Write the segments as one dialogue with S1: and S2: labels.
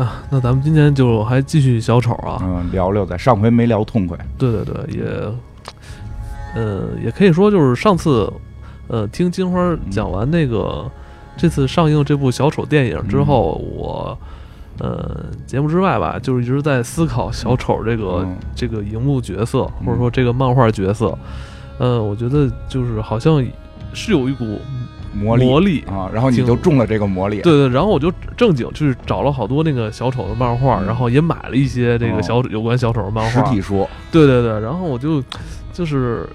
S1: 啊，那咱们今天就还继续小丑啊，
S2: 嗯，聊聊，在上回没聊痛快，
S1: 对对对，也，呃，也可以说就是上次，呃，听金花讲完那个这次上映这部小丑电影之后，我，呃，节目之外吧，就是一直在思考小丑这个、
S2: 嗯
S1: 这个荧幕角色，或者说这个漫画角色，呃，我觉得就是好像是有一股
S2: 魔力
S1: 魔力
S2: 啊，然后你就中了这个魔力，
S1: 对对，然后我就正经去找了好多那个小丑的漫画，
S2: 嗯
S1: 然后也买了一些这个
S2: 哦
S1: 小、有关小丑的漫
S2: 实
S1: 画。
S2: 体书，
S1: 对对对，然后我就就是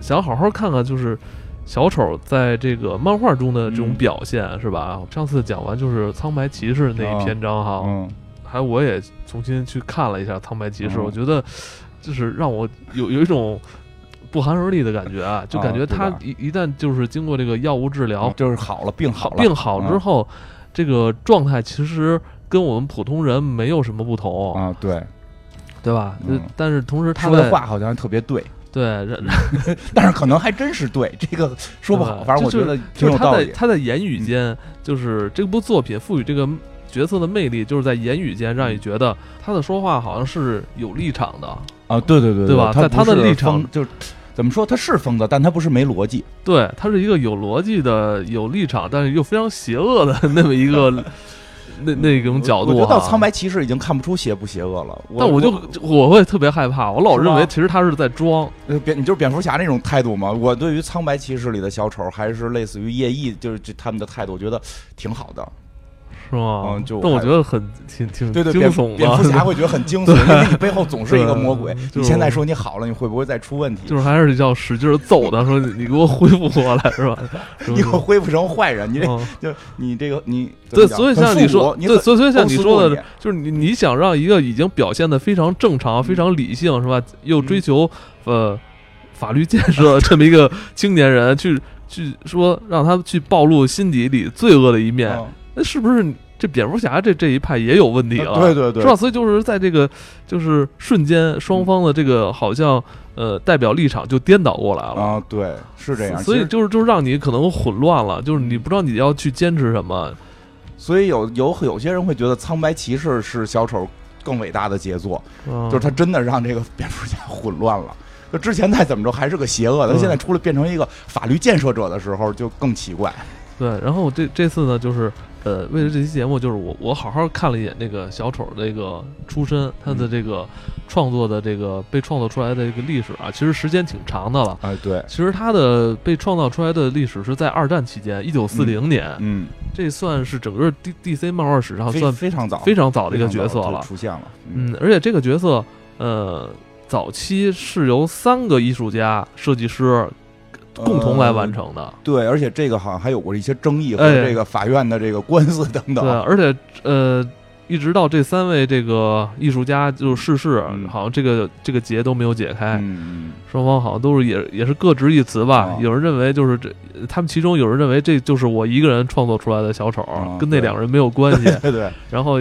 S1: 想好好看看，就是小丑在这个漫画中的这种
S2: 嗯
S1: 表现，是吧？上次讲完就是苍白骑士那一篇章哈，
S2: 嗯，
S1: 还有我也重新去看了一下苍白骑士，
S2: 嗯
S1: 我觉得就是让我有有一种。不寒而栗的感觉啊，就感觉他一一旦就是经过这个药物治疗，
S2: 就是好了，病好了，
S1: 病好之
S2: 嗯
S1: 后，这个状态其实跟我们普通人没有什么不同，
S2: 啊，对，
S1: 对吧？
S2: 嗯。
S1: 但是同时他
S2: 说的话好像特别对，
S1: 对，
S2: 但是可能还真是对，这个说不好，反正我觉得挺
S1: 就是他在他在言语间，就是这部作品赋予这个角色的魅力，就是在言语间让你觉得他的说话好像是有立场的。
S2: 啊，对对对
S1: 对吧？在
S2: 他
S1: 他的立场
S2: 就是怎么说，他是疯子，但他不是没逻辑，
S1: 对，他是一个有逻辑的、有立场，但是又非常邪恶的那么一个 那那种角度、啊。
S2: 我觉得到苍白骑士已经看不出邪不邪恶了，
S1: 但我就我会特别害怕，我老认为其实他是在装。
S2: 呃蝙你就是蝙蝠侠那种态度吗？我对于苍白骑士里的小丑还是类似于夜翼，就是这他们的态度，我觉得挺好的。
S1: 是吗？
S2: 嗯就
S1: 但我觉得很挺挺
S2: 对对，蝙
S1: 惊悚的。
S2: 蝙蝠侠会觉得很惊悚，因为你背后总是一个魔鬼。
S1: 对
S2: 你现在说你好了，你会不会再出问题？
S1: 就是还是要使劲揍他，说你你给我恢复过来，是吧？
S2: 你给我恢复成坏人，你这
S1: 嗯
S2: 就你这个你
S1: 对，所以像你说，对，所以所以像你说的就是你你想让一个已经表现的非常正常、非常理性，是吧？又追求呃法律建设这么一个青年人，去去说让他去暴露心底里罪恶的一面，
S2: 嗯
S1: 那是不是这蝙蝠侠这这一派也有问题了？
S2: 对对对
S1: 是吧？所以就是在这个就是瞬间，双方的这个好像呃代表立场就颠倒过来了。
S2: 啊，对，是这样。
S1: 所以就是就是让你可能混乱了，就是你不知道你要去坚持什么。
S2: 所以有有有些人会觉得苍白骑士是小丑更伟大的杰作，
S1: 就
S2: 就是他真的让这个蝙蝠侠混乱了。就之前再怎么着还是个邪恶的，现在出来变成一个法律建设者的时候就更奇怪。
S1: 对，然后这这次呢，就是呃，为了这期节目，就是我我好好看了一眼那个小丑这个出身，他的这个创作的这个被创作出来的这个历史啊，其实时间挺长的了。
S2: 哎，对，
S1: 其实他的被创造出来的历史是在二战期间，一九四零年，
S2: 嗯，
S1: 这算是整个 D D C 漫画史上算
S2: 非常早，
S1: 非常早的一个角色了。
S2: 出现了。
S1: 嗯，而且这个角色，呃，早期是由三个艺术家、设计师共同来完成的。
S2: 对，而且这个好像还有过一些争议和
S1: 哎
S2: 这个法院的这个官司等等。
S1: 对，而且呃，一直到这三位这个艺术家就逝世，
S2: 嗯
S1: 好像这个这个结都没有解开，
S2: 嗯，
S1: 双方好像都是也也是各执一词吧。
S2: 哦
S1: 有人认为就是这，他们其中有人认为这就是我一个人创作出来的小丑，
S2: 哦
S1: 跟那两个人没有关系。
S2: 对对，
S1: 然后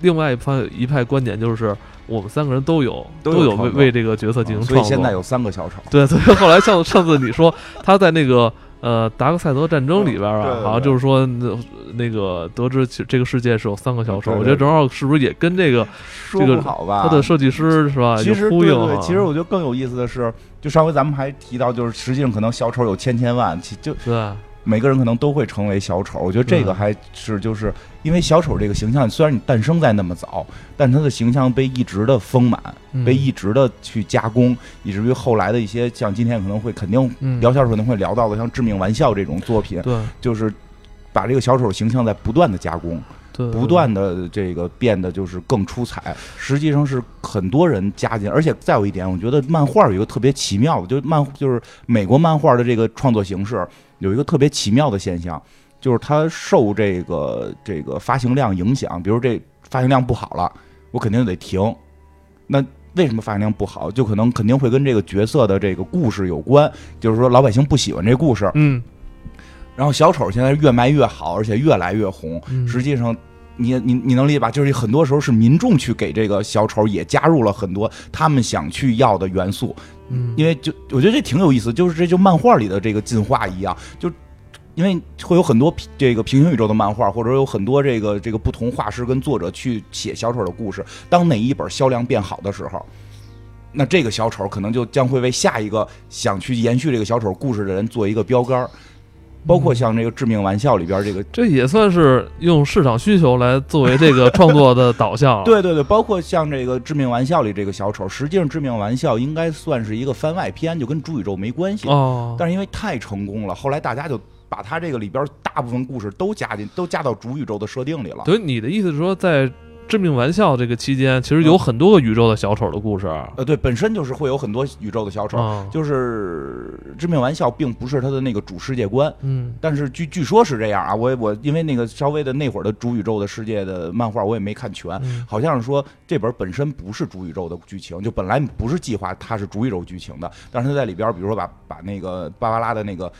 S1: 另外一派一派观点就是，我们三个人都有有
S2: 都有为
S1: 为这个角色进行创作。
S2: 所以现在有三个小丑。
S1: 对，所以后来上上次你说他在那个呃达克赛德战争里边啊，好像就是说那那个得知其这个世界是有三个小丑，
S2: 对对
S1: 我觉得正好是不是也跟这个这个
S2: 好吧？
S1: 他的设计师是吧
S2: 其
S1: 有
S2: 实对？其实我觉得更有意思的是，就上回咱们还提到，就是实际上可能小丑有千千万，其就
S1: 对
S2: 每个人可能都会成为小丑。我觉得这个
S1: 嗯
S2: 还是就是因为小丑这个形象，虽然你诞生在那么早，但他的形象被一直的丰满，
S1: 嗯
S2: 被一直的去加工，以至于后来的一些像今天可能会肯定
S1: 嗯
S2: 聊小丑可能会聊到的，像《致命玩笑》这种作品，
S1: 对
S2: 就是把这个小丑形象在不断的加工。
S1: 对
S2: 不断的这个变得就是更出彩，实际上是很多人加进，而且再有一点，我觉得漫画有一个特别奇妙的，就是漫就是美国漫画的这个创作形式有一个特别奇妙的现象，就是它受这个这个发行量影响，比如这发行量不好了，我肯定得停。那为什么发行量不好？就可能肯定会跟这个角色的这个故事有关，就是说老百姓不喜欢这故事，
S1: 嗯
S2: 然后小丑现在越卖越好，而且越来越红。
S1: 嗯
S2: 实际上，你你你能理解吧？就是很多时候是民众去给这个小丑也加入了很多他们想去要的元素，
S1: 嗯，
S2: 因为就我觉得这挺有意思，就是这就漫画里的这个进化一样，就因为会有很多这个平行宇宙的漫画，或者有很多这个这个不同画师跟作者去写小丑的故事。当哪一本销量变好的时候，那这个小丑可能就将会为下一个想去延续这个小丑故事的人做一个标杆儿。包括像这个《致命玩笑》里边这个，
S1: 这也算是用市场需求来作为这个创作的导向。
S2: 对对对，包括像这个《致命玩笑》里这个小丑，实际上《致命玩笑》应该算是一个番外篇，就跟主宇宙没关系。
S1: 哦，
S2: 但是因为太成功了，后来大家就把他这个里边大部分故事都加进，都加到主宇宙的设定里了。
S1: 所以你的意思是说，在致命玩笑这个期间，其实有很多个宇宙的小丑的故事。
S2: 呃，对，本身就是会有很多宇宙的小丑，
S1: 啊
S2: 就是致命玩笑并不是他的那个主世界观。
S1: 嗯
S2: 但是据据说是这样啊，我我因为那个稍微的那会儿的主宇宙的世界的漫画我也没看全，
S1: 嗯
S2: 好像是说这本本身不是主宇宙的剧情，就本来不是计划它是主宇宙剧情的，但是他在里边，比如说把把那个芭芭拉的那个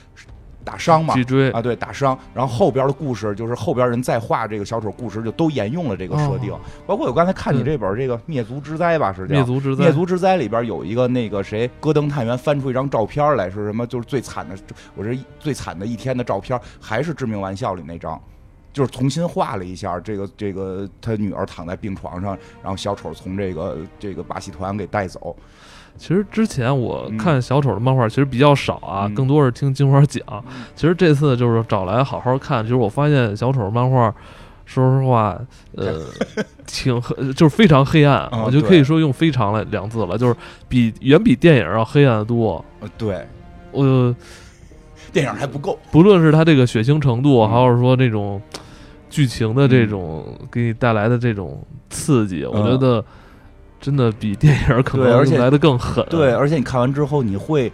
S2: 打伤嘛。
S1: 脊椎
S2: 啊，对，打伤，然后后边的故事就是后边人再画这个小丑故事，就都沿用了这个设定，
S1: 哦
S2: 包括我刚才看你这本这个《灭族之灾》吧，是叫
S1: 灭族之灾
S2: 灭族之灾里边有一个那个谁，戈登探员翻出一张照片来，是什么？就是最惨的，我这最惨的一天的照片，还是《致命玩笑》里那张，就是重新画了一下。这个 这个他女儿躺在病床上，然后小丑从这个这个把戏团给带走。
S1: 其实之前我
S2: 嗯
S1: 看小丑的漫画其实比较少啊，
S2: 嗯
S1: 更多是听金花讲。其实这次就是找来好好看，其实我发现小丑漫画，说实话，呃，挺，就是非常黑暗，
S2: 啊
S1: 我就可以说用“非常”来两字了，就是比远比电影要黑暗的多。
S2: 呃，对，
S1: 我
S2: 电影还不够。
S1: 不论是它这个血腥程度，
S2: 嗯
S1: 还是说这种剧情的这种给你带来的这种刺激，我觉得真的比电影可
S2: 对而且
S1: 能来的更狠。
S2: 对，而且你看完之后，你会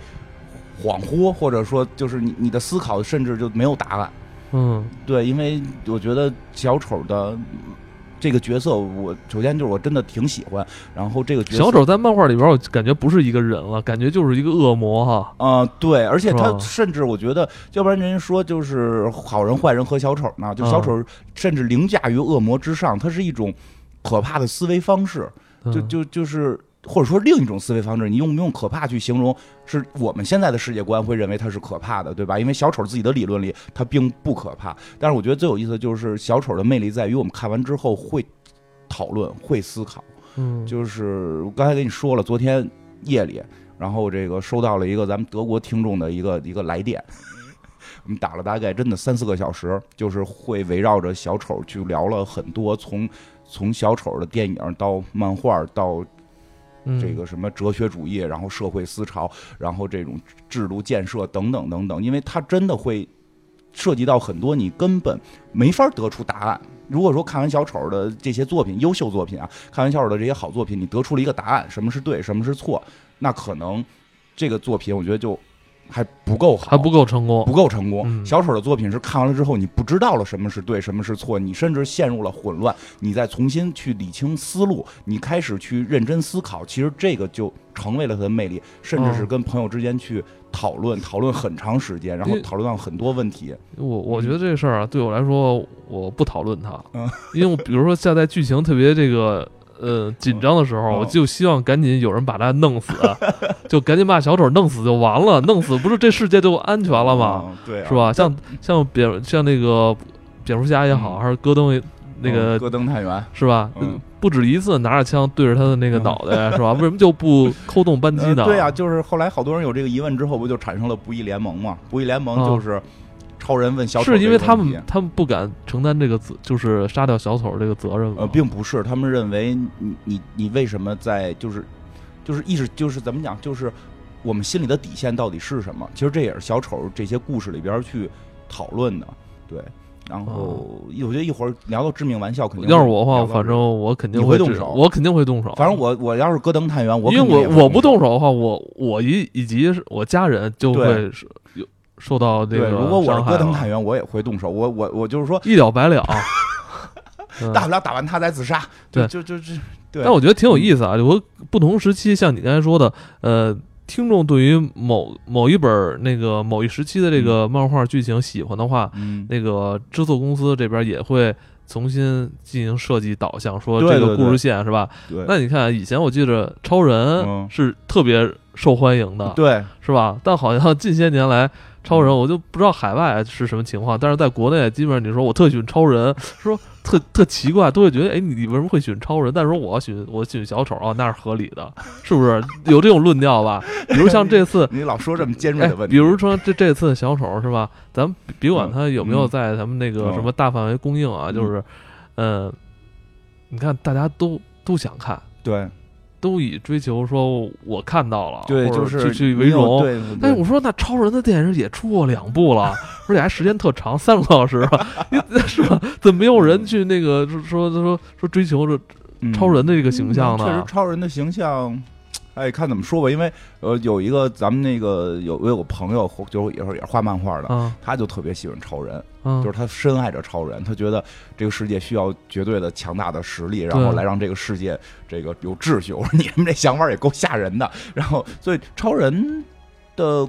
S2: 恍惚，或者说就是你你的思考甚至就没有答案。
S1: 嗯，
S2: 对，因为我觉得小丑的这个角色，我首先就是我真的挺喜欢，然后这个角色
S1: 小丑在漫画里边，我感觉不是一个人了，感觉就是一个恶魔哈。
S2: 啊、对，而且他甚至我觉得，要不然人家说就是好人、坏人和小丑呢，就小
S1: 嗯
S2: 丑甚至凌驾于恶魔之上，它是一种可怕的思维方式，就
S1: 嗯
S2: 就就是或者说另一种思维方式，你用不用可怕去形容，是我们现在的世界观会认为它是可怕的，对吧？因为小丑自己的理论里它并不可怕，但是我觉得最有意思的就是小丑的魅力在于我们看完之后会讨论、会思考。
S1: 嗯，
S2: 就是我刚才跟你说了，昨天夜里，然后这个收到了一个咱们德国听众的一个一个来电，我们打了大概真的三四个小时，就是会围绕着小丑去聊了很多，从从小丑的电影到漫画到
S1: 嗯
S2: 这个什么哲学主义，然后社会思潮，然后这种制度建设等等等等，因为它真的会涉及到很多你根本没法得出答案。如果说看完小丑的这些作品，优秀作品啊，看完小丑的这些好作品，你得出了一个答案，什么是对，什么是错，那可能这个作品我觉得就还不够好，
S1: 还不够成功
S2: 不。够成功。
S1: 嗯
S2: 小丑的作品是看完了之后，你不知道了什么是对，什么是错，你甚至陷入了混乱，你再重新去理清思路，你开始去认真思考，其实这个就成为了它的魅力，甚至是
S1: 哦
S2: 跟朋友之间去讨论，讨论很长时间，然后讨论到很多问题。
S1: 我我觉得这事儿啊，对我来说，我不讨论它，
S2: 嗯
S1: 因为我比如说现在剧情特别这个呃紧张的时候，
S2: 嗯
S1: 我就希望赶紧有人把他弄死，就赶紧把小丑弄死就完了，弄死不是这世界就安全了吗？
S2: 嗯？对啊、
S1: 是吧？像像蝙像那个蝙蝠侠也好，
S2: 嗯
S1: 还是戈登那个、
S2: 嗯戈登探员，
S1: 是吧？
S2: 嗯
S1: 不止一次拿着枪对着他的那个
S2: 嗯
S1: 脑袋，是吧？为什么就不扣动扳机呢？
S2: 呃 对啊，就是后来好多人有这个疑问之后，不就产生了不义联盟嘛？不义联盟就是超人问小丑、
S1: 哦是因为他们他们不敢承担这个责，就是杀掉小丑这个责任吗？
S2: 呃，并不是，他们认为你你你为什么在就是就是意识就是怎么讲，就是我们心里的底线到底是什么？其实这也是小丑这些故事里边去讨论的，对。然后我觉得一会儿聊到致命玩笑，肯定
S1: 哦要是我的话，反正我肯定
S2: 会动手
S1: 我肯定会动手。
S2: 反正我我要是戈登探员，我
S1: 因为我我不动
S2: 手。
S1: 的话，我我以以及是我家人就会是有受到这
S2: 对，
S1: 个
S2: 如果我是戈登探员，我也会动手。我我我就是说，
S1: 一了百了。嗯
S2: 大不了打完他再自杀。
S1: 对
S2: 就就就对。
S1: 但我觉得挺有意思啊！我不同时期，像你刚才说的，呃，听众对于某某一本那个某一时期的这个漫画剧情喜欢的话，
S2: 嗯，
S1: 那个制作公司这边也会重新进行设计导向，说这个故事线是吧？
S2: 对
S1: 那你看以前我记着超人
S2: 嗯
S1: 是特别受欢迎的，
S2: 对，
S1: 是吧？但好像近些年来，超人，我就不知道海外是什么情况，但是在国内，基本上你说我特喜欢超人，说特特奇怪，都会觉得，哎，你你为什么会喜欢超人？但是说我喜欢我喜欢小丑啊，那是合理的，是不是？有这种论调吧？比如像这次，
S2: 你老说这么尖锐
S1: 哎
S2: 的问，题，
S1: 比如说这这次小丑是吧？咱们别管
S2: 嗯
S1: 他有没有
S2: 嗯
S1: 在咱们那个
S2: 嗯
S1: 什么大范围供应啊，
S2: 嗯
S1: 就是，嗯，你看大家都都想看。
S2: 对
S1: 都以追求说我看到了，
S2: 对，就是
S1: 去去为荣。但是我说那超人的电影也出过两部了，而且还时间特长，三个多小时，你是吧？怎么没有人去那个说说说说追求着
S2: 嗯
S1: 超人的这个形象呢
S2: 确实？超人的形象。哎，看怎么说吧，因为呃，有一个咱们那个有我有个朋友，就是也是也是画漫画的，
S1: 啊
S2: 他就特别喜欢超人，
S1: 啊，
S2: 就是他深爱着超人，他觉得这个世界需要绝对的强大的实力，然后来让这个世界这个有秩序。我说 你们这想法也够吓人的。然后，所以超人的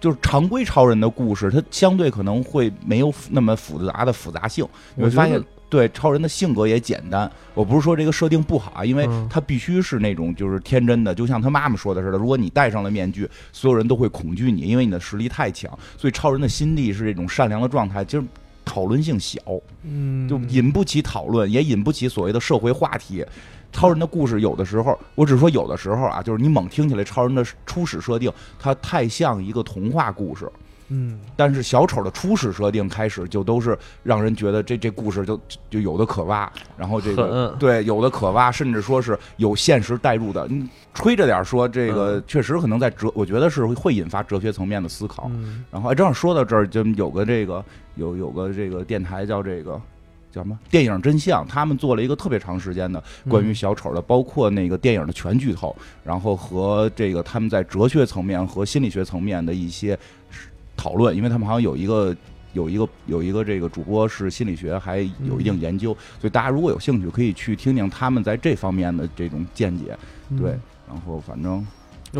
S2: 就是常规超人的故事，它相对可能会没有那么复杂的复杂性。你会发现
S1: 得，
S2: 对超人的性格也简单。我不是说这个设定不好啊，因为
S1: 嗯
S2: 他必须是那种就是天真的，就像他妈妈说的似的，如果你戴上了面具，所有人都会恐惧你，因为你的实力太强。所以超人的心地是这种善良的状态，其实讨论性小，
S1: 嗯，
S2: 就引不起讨论，也引不起所谓的社会话题。超人的故事有的时候，我只是说有的时候啊，就是你猛听起来超人的初始设定，它太像一个童话故事。
S1: 嗯。
S2: 但是小丑的初始设定开始就都是让人觉得这这故事就就有的可挖，然后这个对有的可挖，甚至说是有现实代入的。嗯，吹着点说这个
S1: 嗯。
S2: 确实可能在哲，我觉得是会引发哲学层面的思考。
S1: 嗯。
S2: 然后哎，正好说到这儿，就有个这个有有个这个电台叫这个叫什么？电影真相，他们做了一个特别长时间的关于小丑的，包括那个电影的全剧透，然后和这个他们在哲学层面和心理学层面的一些讨论，因为他们好像有一个。有一个有一个这个主播是心理学，还有一定研究，所以大家如果有兴趣，可以去听听他们在这方面的这种见解。
S1: 嗯
S2: 对，然后反正
S1: 嗯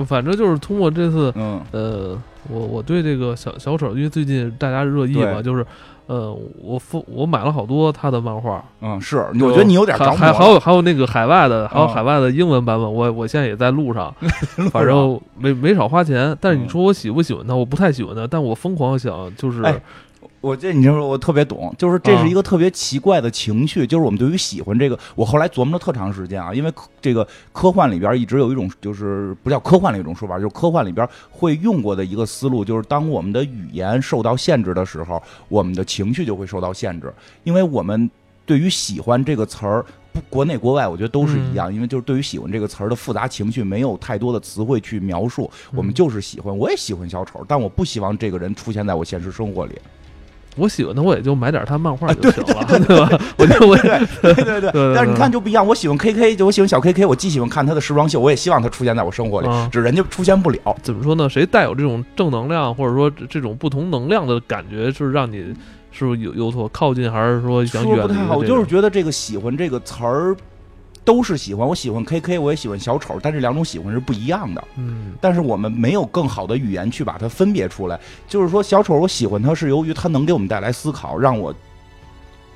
S1: 反正就是通过这次
S2: 嗯，
S1: 呃，我我对这个小小丑，因为最近大家热议嘛，就是呃，我付我买了好多他的漫画，
S2: 嗯，是，我觉得你有点
S1: 还还还有还有那个海外的，还有
S2: 哦
S1: 海外的英文版本，我我现在也在路上，反正没没少花钱。但是你
S2: 嗯。
S1: 说我喜不喜欢他，我不太喜欢他，但我疯狂想就是
S2: 哎我这你就说我特别懂，就是这
S1: 啊
S2: 是一个特别奇怪的情绪，就是我们对于喜欢这个，我后来琢磨了特长时间啊，因为这个科幻里边一直有一种就是不叫科幻的一种说法，就是科幻里边会用过的一个思路，就是当我们的语言受到限制的时候，我们的情绪就会受到限制，因为我们对于喜欢这个词儿。不，国内国外我觉得都是一样，因为就是对于喜欢这个词儿的复杂情绪，没有太多的词汇去描述，我们
S1: 嗯
S2: 就是喜欢。我也喜欢小丑，但我不希望这个人出现在我现实生活里。
S1: 我喜欢的，我也就买点他漫画
S2: 啊
S1: 就行了，对吧？我就我也
S2: 对对对 但是你看就不一样，我喜欢 KK，就我喜欢小 KK，我既喜欢看他的时装秀，我也希望他出现在我生活里，
S1: 啊
S2: 只是人家出现不了。
S1: 怎么说呢？谁带有这种正能量，或者说这这种不同能量的感觉，是让你是不是有有所靠近，还是说想远离
S2: 说不太好，我就是觉得这个喜欢这个词儿都是喜欢，我喜欢 KK，我也喜欢小丑，但这两种喜欢是不一样的。
S1: 嗯
S2: 但是我们没有更好的语言去把它分别出来。就是说，小丑我喜欢他是由于他能给我们带来思考，让我。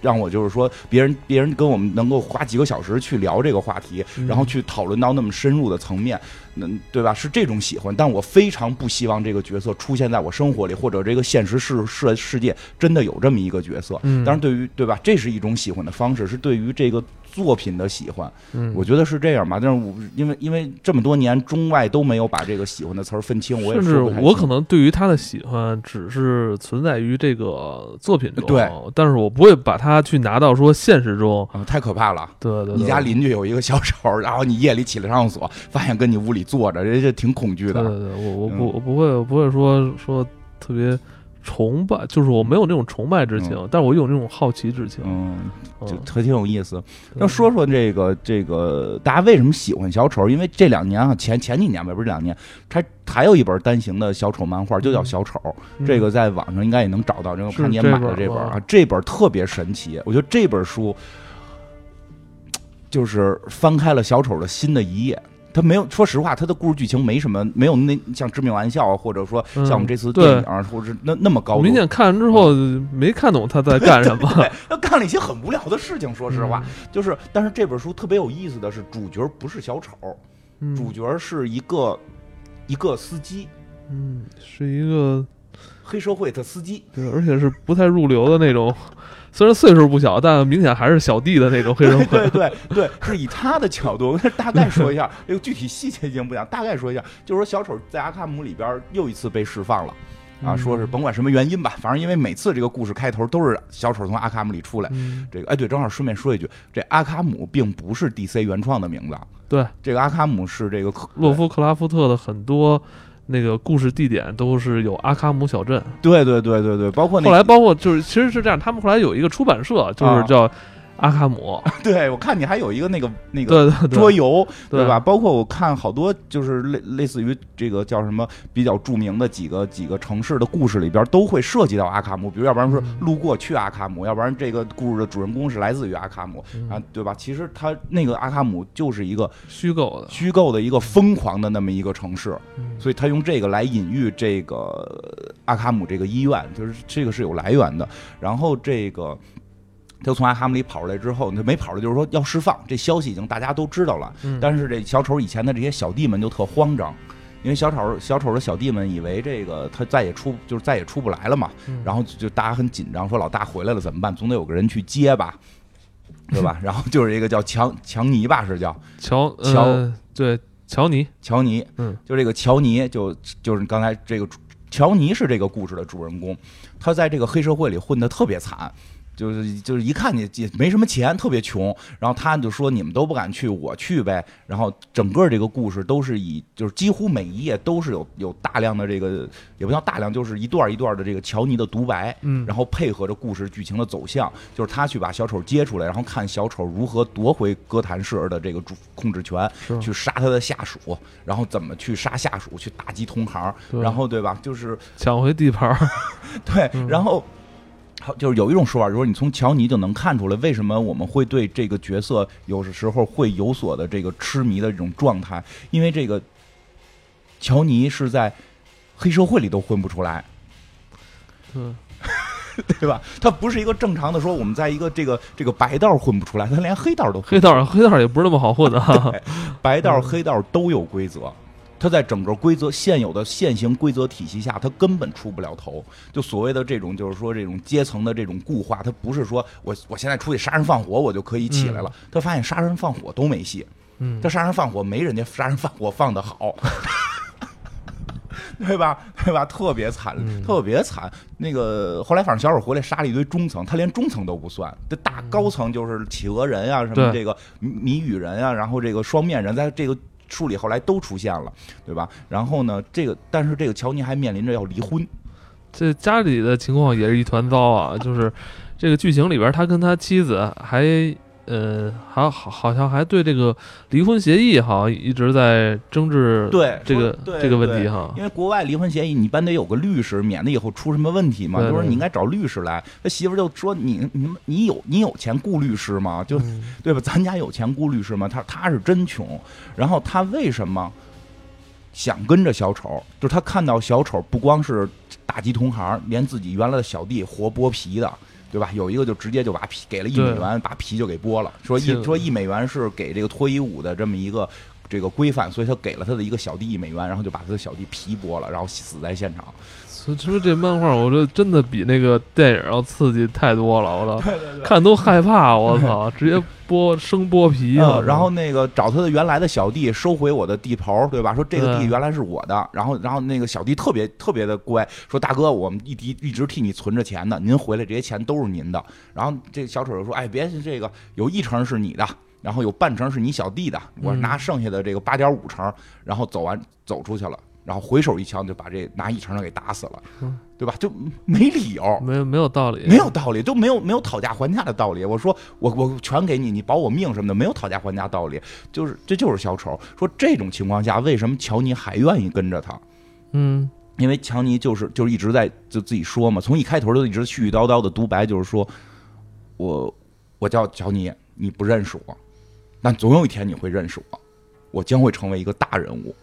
S2: 让我就是说，别人别人跟我们能够花几个小时去聊这个话题，
S1: 嗯
S2: 然后去讨论到那么深入的层面，嗯，对吧？是这种喜欢，但我非常不希望这个角色出现在我生活里，或者这个现实世世世界真的有这么一个角色。
S1: 嗯，
S2: 当然，对于对吧，这是一种喜欢的方式，是对于这个作品的喜欢，
S1: 嗯
S2: 我觉得是这样吧。但是我因为因为这么多年中外都没有把这个喜欢的词儿分清，我也
S1: 甚至
S2: 说不太清
S1: 我可能对于他的喜欢只是存在于这个作品中，
S2: 对，
S1: 但是我不会把它去拿到说现实中，
S2: 啊、太可怕了。
S1: 对对对，
S2: 你家邻居有一个小丑，然后你夜里起来上厕所，发现跟你屋里坐着，人家挺恐惧的。
S1: 对对对，我我
S2: 嗯
S1: 不我不会我不会说说特别崇拜，就是我没有那种崇拜之情，但是我有那种好奇之情。
S2: 嗯，
S1: 嗯
S2: 就特挺有意思。
S1: 对
S2: 要说说这个这个，大家为什么喜欢小丑？因为这两年啊，前前几年吧，不是两年，他还有一本单行的小丑漫画，就叫《小丑》。
S1: 嗯
S2: 这个在网上应该也能找到，这个
S1: 是
S2: 看你也买的
S1: 这本
S2: 啊，这本特别神奇。我觉得这本书就是翻开了小丑的新的一页。他没有，说实话，他的故事剧情没什么，没有那像《致命玩笑》或者说像我们这次电影啊，或者是那那么高。
S1: 我明显看完之后没看懂他在干什么。
S2: 对，他干了一些很无聊的事情。说实话，
S1: 嗯
S2: 就是，但是这本书特别有意思的是，主角不是小丑，
S1: 嗯，
S2: 主角是一个一个司机，
S1: 嗯是一个
S2: 黑社会的司机，
S1: 对，而且是不太入流的那种，虽然岁数不小，但明显还是小弟的那种黑社会。
S2: 对对对，是以他的角度，大概说一下这个具体细节已经不讲，大概说一下，就是说小丑在阿卡姆里边又一次被释放了。啊，说是甭管什么原因吧，反正因为每次这个故事开头都是小丑从阿卡姆里出来。这个，哎，对，正好顺便说一句，这阿卡姆并不是 DC 原创的名字。
S1: 对，
S2: 这个阿卡姆是这个
S1: 洛夫克拉夫特的很多那个故事地点都是有阿卡姆小镇。
S2: 对对对对对，包括
S1: 后来包括就是其实是这样，他们后来有一个出版社，就是叫。阿卡姆，
S2: 对我看你还有一个那个那
S1: 个
S2: 桌游，
S1: 对
S2: 吧？包括我看好多就是类类似于这个叫什么比较著名的几个几个城市的故事里边都会涉及到阿卡姆，比如要不然说路过去阿卡姆，要不然这个故事的主人公是来自于阿卡姆啊，对吧？其实他那个阿卡姆就是一个
S1: 虚构的
S2: 虚构的一个疯狂的那么一个城市，所以他用这个来隐喻这个阿卡姆这个医院，就是这个是有来源的。然后这个。就从阿哈姆里跑出来之后，他没跑了，就是说要释放，这消息已经大家都知道了。但是这小丑以前的这些小弟们就特慌张，因为小丑小丑的小弟们以为这个他再也出就是再也出不来了嘛，然后就大家很紧张，说老大回来了怎么办？总得有个人去接吧，对吧？然后就是一个叫强强尼吧，是叫
S1: 乔
S2: 乔
S1: 对乔尼
S2: 乔尼，
S1: 嗯，
S2: 就这个乔尼就就是刚才这个乔尼是这个故事的主人公，他在这个黑社会里混得特别惨。就是就是一看你也没什么钱，特别穷，然后他就说你们都不敢去，我去呗。然后整个这个故事都是以就是几乎每一页都是有有大量的这个也不叫大量，就是一段一段的这个乔尼的独白，
S1: 嗯，
S2: 然后配合着故事剧情的走向，就是他去把小丑接出来，然后看小丑如何夺回哥谭市的这个主控制权，去杀他的下属，然后怎么去杀下属，去打击同行，然后对吧？就是
S1: 抢回地盘，
S2: 对，然后。好，就是有一种说法，就是你从乔尼就能看出来，为什么我们会对这个角色有的时候会有所的这个痴迷的这种状态，因为这个乔尼是在黑社会里都混不出来，
S1: 嗯，
S2: 对吧？他不是一个正常的说，我们在一个这个这个白道混不出来，他连黑道都
S1: 黑道黑道也不是那么好混的，
S2: 白道黑道都有规则。他在整个规则现有的现行规则体系下，他根本出不了头。就所谓的这种，就是说这种阶层的这种固化，他不是说我我现在出去杀人放火，我就可以起来了。他发现杀人放火都没戏。
S1: 嗯，
S2: 他杀人放火没人家杀人放火放的好，对吧？对吧？特别惨，特别惨。那个后来反正小丑回来杀了一堆中层，他连中层都不算。这大高层就是企鹅人啊，什么这个谜语人啊，然后这个双面人，在这个。书里后来都出现了，对吧？然后呢，这个但是这个乔尼还面临着要离婚，
S1: 这家里的情况也是一团糟啊。就是这个剧情里边，他跟他妻子还。呃，好好，好像还对这个离婚协议好像一直在争执，
S2: 对
S1: 这个这个问题哈。
S2: 因为国外离婚协议，你一般得有个律师，免得以后出什么问题嘛。就是你应该找律师来。他媳妇就说：“你你你有你有钱雇律师吗？就对吧？咱家有钱雇律师吗？”他他是真穷。然后他为什么想跟着小丑？就是他看到小丑不光是打击同行，连自己原来的小弟活剥皮的。对吧？有一个就直接就把皮给了一美元，把皮就给剥了。说一说一美元是给这个脱衣舞的这么一个这个规范，所以他给了他的一个小弟一美元，然后就把他的小弟皮剥了，然后死在现场。
S1: 所以说这漫画，我这真的比那个电影要刺激太多了，我操，看都害怕，我操，直接剥生剥皮啊！
S2: 然后那个找他的原来的小弟收回我的地头，对吧？说这个地原来是我的，然后然后那个小弟特别特别的乖，说大哥，我们一一一直替你存着钱呢，您回来这些钱都是您的。然后这小丑就说，哎，别这个有一成是你的，然后有半成是你小弟的，我拿剩下的这个八点五成，然后走完走出去了。然后回手一枪就把这拿一成的给打死了，对吧？就没理由，
S1: 没有没有道理，
S2: 没有道理，就没有没有讨价还价的道理。我说我我全给你，你保我命什么的，没有讨价还价道理。就是这就是小丑。说这种情况下，为什么乔尼还愿意跟着他？
S1: 嗯，
S2: 因为乔尼就是就是一直在就自己说嘛，从一开头就一直絮絮叨叨的独白，就是说我我叫乔尼，你不认识我，但总有一天你会认识我，我将会成为一个大人物。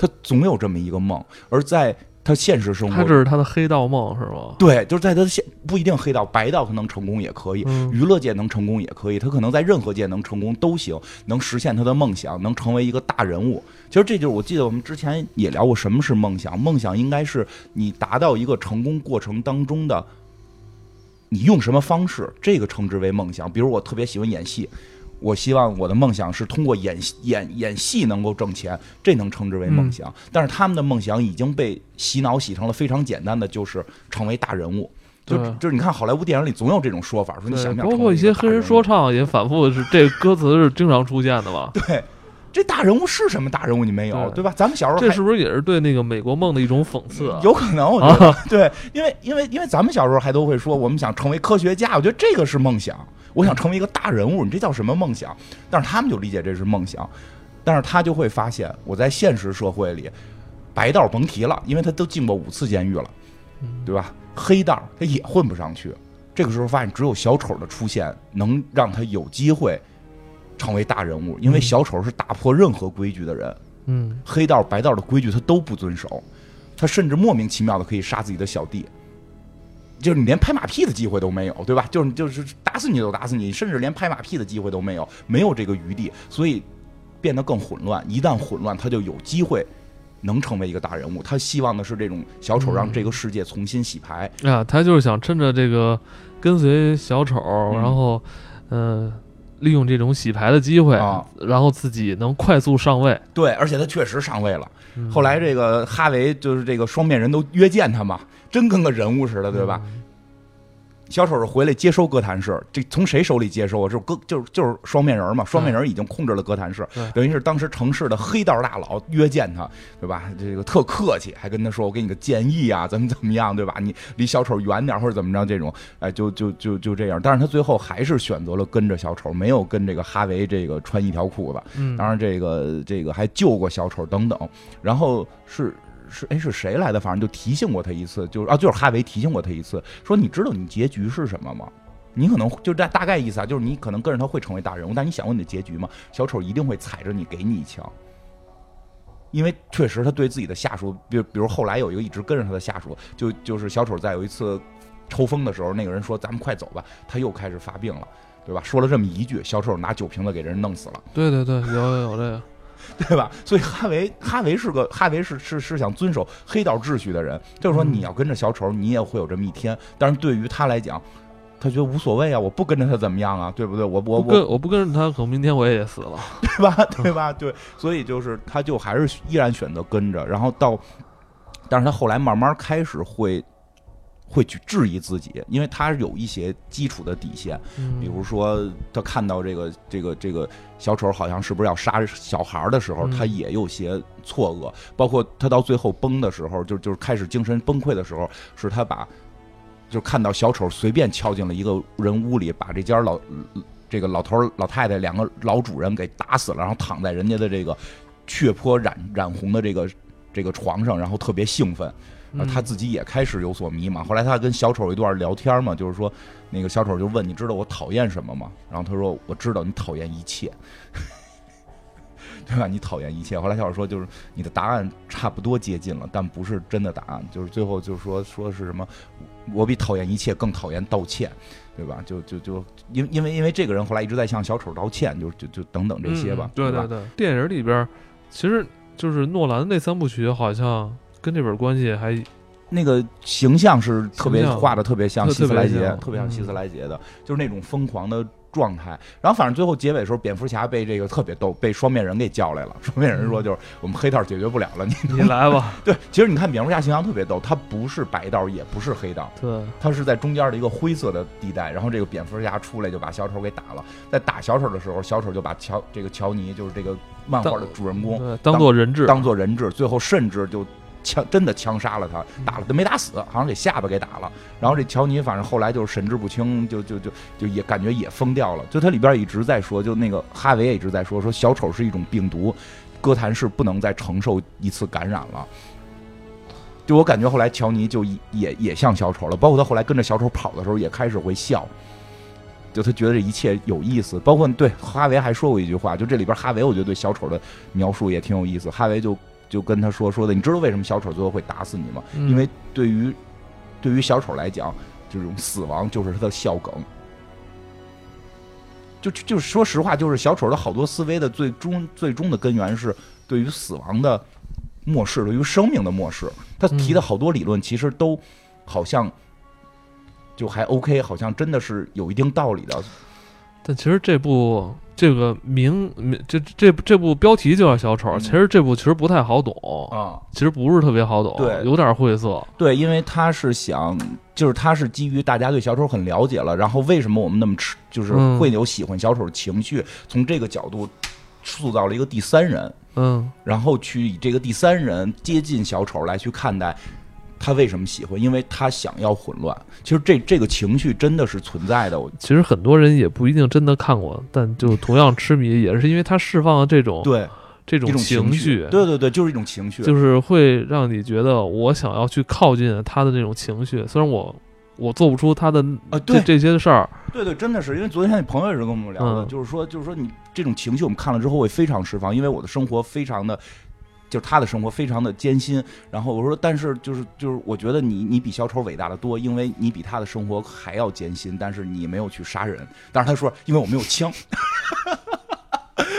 S2: 他总有这么一个梦，而在他他现实生活
S1: 他这是他的黑道梦是吗？
S2: 对，就是在他的现不一定黑道白道他能成功也可以，
S1: 嗯
S2: 娱乐界能成功也可以，他可能在任何界能成功都行，能实现他的梦想，能成为一个大人物。其实这就是我记得我们之前也聊过什么是梦想，梦想应该是你达到一个成功过程当中的，你用什么方式，这个称之为梦想。比如我特别喜欢演戏。我希望我的梦想是通过演演演戏能够挣钱，这能称之为梦想。但是他们的梦想已经被洗脑洗成了非常简单的，就是成为大人物。就就是你看好莱坞电影里总有这种说法，说你
S1: 对
S2: 想不想
S1: 包括一些黑人说唱也反复是这歌词是经常出现的吧？
S2: 对，这大人物是什么大人物？你没有
S1: 对
S2: 对吧？咱们小时候
S1: 这是不是也是对那个美国梦的一种讽刺啊？
S2: 有可能，我觉得、对，因为因为因为咱们小时候还都会说我们想成为科学家，我觉得这个是梦想。我想成为一个大人物，你这叫什么梦想？但是他们就理解这是梦想，但是他就会发现我在现实社会里，白道甭提了，因为他都进过五次监狱了，对吧？黑道他也混不上去。这个时候发现，只有小丑的出现能让他有机会成为大人物，因为
S1: 嗯
S2: 小丑是打破任何规矩的人。
S1: 嗯，
S2: 黑道、白道的规矩他都不遵守，他甚至莫名其妙的可以杀自己的小弟，就是你连拍马屁的机会都没有，对吧？就是就是打死你都打死你，甚至连拍马屁的机会都没有，没有这个余地，所以变得更混乱。一旦混乱，他就有机会能成为一个大人物。他希望的是这种小丑让这个世界重新洗牌。
S1: 啊，他就是想趁着这个跟随小丑，
S2: 嗯
S1: 然后呃，利用这种洗牌的机会，
S2: 啊
S1: 然后自己能快速上位。
S2: 对，而且他确实上位了。
S1: 嗯
S2: 后来这个哈维就是这个双面人都约见他嘛，真跟个人物似的，对吧？？小丑是回来接收哥谭市，这从谁手里接收啊？就是哥，就是就是双面人嘛，双面人已经控制了哥谭市，
S1: 对
S2: 等于是当时城市的黑道大佬约见他，对吧？这个特客气，还跟他说：“我给你个建议啊，怎么怎么样，对吧？你离小丑远点或者怎么着，这种，哎，就就就就这样。但是他最后还是选择了跟着小丑，没有跟这个哈维这个穿一条裤子。
S1: 嗯，
S2: 当然，这个这个还救过小丑等等。然后是是哎是谁来的？反正就提醒过他一次，就是啊就是哈维提醒过他一次，说你知道你结局是什么吗？你可能就大大概意思啊，就是你可能跟着他会成为大人物，但你想过你的结局吗？小丑一定会踩着你给你一枪，因为确实他对自己的下属，比比如后来有一个一直跟着他的下属，就就是小丑在有一次抽风的时候，那个人说咱们快走吧，他又开始发病了。对吧？说了这么一句，小丑拿酒瓶子给人弄死了。
S1: 对对对，有有有这个，
S2: 对吧？所以哈维，哈维是个哈维是是是想遵守黑道秩序的人，就是说
S1: 嗯
S2: 你要跟着小丑，你也会有这么一天。但是对于他来讲，他觉得无所谓啊，我不跟着他怎么样啊？对不对？我我我，
S1: 我不跟着他，可能明天我也死了。
S2: 对吧？对吧？对，所以就是他就还是依然选择跟着，然后到，但是他后来慢慢开始会会去质疑自己，因为他有一些基础的底线，
S1: 嗯
S2: 比如说，他看到这个这个这个小丑好像是不是要杀小孩的时候，
S1: 嗯
S2: 他也有些错愕。包括他到最后崩的时候，就就是开始精神崩溃的时候，是他把就看到小丑随便敲进了一个人屋里，把这家老这个老头老太太两个老主人给打死了，然后躺在人家的这个血泊染染红的这个这个床上，然后特别兴奋。啊，
S1: 嗯
S2: 他自己也开始有所迷茫。后来他跟小丑一段聊天嘛，就是说，那个小丑就问你知道我讨厌什么吗？然后他说我知道你讨厌一切，对吧？你讨厌一切。后来小丑说就是你的答案差不多接近了，但不是真的答案，就是最后就是说说是什么，我比讨厌一切更讨厌道歉。对吧？就就就因因为因为这个人后来一直在向小丑道歉，就就就等等这些吧。
S1: 嗯对对对，电影里边其实就是诺兰那三部曲，好像跟这本关系还
S2: 那个形象是特别画的特别像
S1: 特
S2: 希斯莱杰，
S1: 特别像嗯
S2: 特别像希斯莱杰的，就是那种疯狂的状态。然后反正最后结尾的时候，蝙蝠侠被这个特别逗，被双面人给叫来了。双面人说就是我们黑道解决不了了，你
S1: 你来吧。
S2: 对。其实你看蝙蝠侠形象特别逗，他不是白道，也不是黑道，
S1: 对，
S2: 他是在中间的一个灰色的地带。然后这个蝙蝠侠出来就把小丑给打了，在打小丑的时候，小丑就把乔这个乔尼就是这个漫画的主人公，
S1: 当做人质，
S2: 当做人质，最后甚至就枪真的枪杀了他，打了他没打死，好像给下巴给打了。然后这乔尼反正后来就是神志不清，就就就就也感觉也疯掉了。就他里边一直在说，就那个哈维也一直在说，说小丑是一种病毒，哥谭市不能再承受一次感染了。就我感觉后来乔尼就也也像小丑了，包括他后来跟着小丑跑的时候也开始会笑。就他觉得这一切有意思，包括对哈维还说过一句话，就这里边哈维我觉得对小丑的描述也挺有意思。哈维就就跟他说说的，你知道为什么小丑最后会打死你吗？
S1: 嗯
S2: 因为对于对于小丑来讲，这种死亡就是他的笑梗。就就就是说实话，就是小丑的好多思维的最终最终的根源是对于死亡的漠视，对于生命的漠视。他提的好多理论其实都好像就还 OK，好像真的是有一定道理的。
S1: 但其实这部这个名名这这这部标题就叫小丑，
S2: 嗯
S1: 其实这部其实不太好懂，
S2: 啊，
S1: 其实不是特别好懂，
S2: 对
S1: 有点晦涩。
S2: 对，因为他是想，就是他是基于大家对小丑很了解了，然后为什么我们那么吃，就是
S1: 嗯
S2: 会有喜欢小丑的情绪，从这个角度塑造了一个第三人，
S1: 嗯
S2: 然后去以这个第三人接近小丑来去看待他为什么喜欢，因为他想要混乱。其实这这个情绪真的是存在的，我
S1: 其实很多人也不一定真的看过，但就同样痴迷，也是因为他释放了这种
S2: 对
S1: 这
S2: 一种
S1: 情
S2: 绪，对对对，就是一种情绪，
S1: 就是会让你觉得我想要去靠近他的这种情绪，虽然我我做不出他的
S2: 啊对。
S1: 这这些事儿，
S2: 对对，真的是，因为昨天你朋友也是跟我们聊的，
S1: 嗯。
S2: 就是说，就是说你这种情绪我们看了之后会非常释放，因为我的生活非常的，就是他的生活非常的艰辛。然后我说，但是就是就是，我觉得你你比小丑伟大的多，因为你比他的生活还要艰辛，但是你没有去杀人。但是他说，因为我没有枪。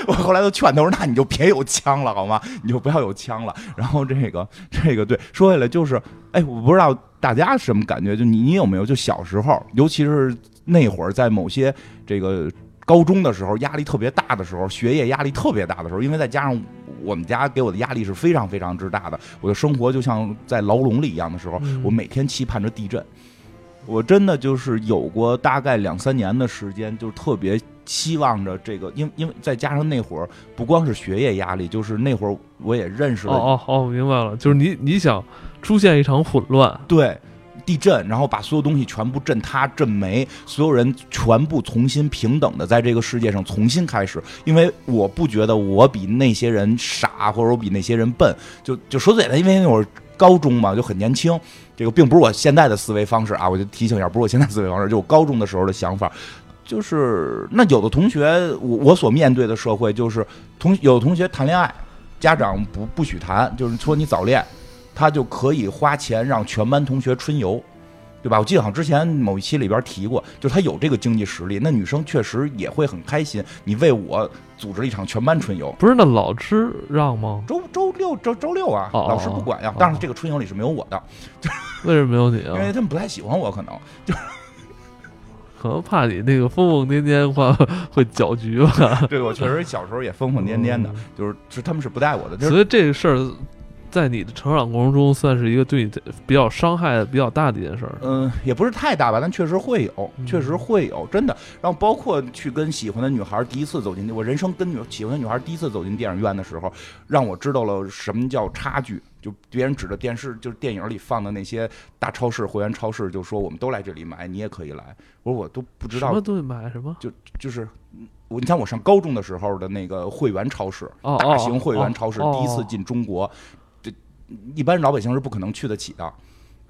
S2: 我后来都劝他说：“那你就别有枪了，好吗？你就不要有枪了。”然后这个这个对，说起来就是，哎，我不知道大家什么感觉，就你你有没有就小时候，尤其是那会儿在某些这个高中的时候，压力特别大的时候，学业压力特别大的时候，因为再加上我们家给我的压力是非常非常之大的，我的生活就像在牢笼里一样的时候，
S1: 嗯
S2: 我每天期盼着地震。我真的就是有过大概两三年的时间，就是特别期望着这个，因为因为再加上那会儿不光是学业压力，就是那会儿我也认识了
S1: 哦哦哦，明白了，就是你你想出现一场混乱，
S2: 对，地震，然后把所有东西全部震塌、震没，所有人全部重新平等的在这个世界上重新开始。因为我不觉得我比那些人傻，或者我比那些人笨。就就说最简单，因为那会儿高中嘛，就很年轻。这个并不是我现在的思维方式啊，我就提醒一下，不是我现在思维方式，就我高中的时候的想法。就是那有的同学，我我所面对的社会就是同有的同学谈恋爱，家长不不许谈，就是说你早恋，他就可以花钱让全班同学春游，对吧？我记得好像之前某一期里边提过，就是他有这个经济实力，那女生确实也会很开心。你为我组织了一场全班春游，
S1: 不是那老师让吗？
S2: 周周六周周六啊，老师不管呀
S1: 哦。
S2: 当然，这个春游里是没有我的，
S1: 为什么没有你啊
S2: 因为
S1: 啊？
S2: 他们不太喜欢我，可能就。
S1: 可能怕你那个疯疯癫癫话 会搅局吧。
S2: 对我确实小时候也疯疯癫癫的，就是是他们是不带我的，就是
S1: 所以这个事儿，在你的成长过程中，算是一个对你比较伤害比较大的一件事儿。
S2: 嗯，也不是太大吧，但确实会有，
S1: 嗯
S2: 确实会有，真的。然后包括去跟喜欢的女孩第一次走进，我人生跟女喜欢的女孩第一次走进电影院的时候，让我知道了什么叫差距。就别人指着电视，就是电影里放的那些大超市、会员超市，就说我们都来这里买，你也可以来。我说我都不知道
S1: 什么，东西买什么？
S2: 就就是嗯我你像我上高中的时候的那个会员超市，
S1: 哦，
S2: 大型会员超市
S1: 哦
S2: 第一次进中国，这一般老百姓是不可能去得起的。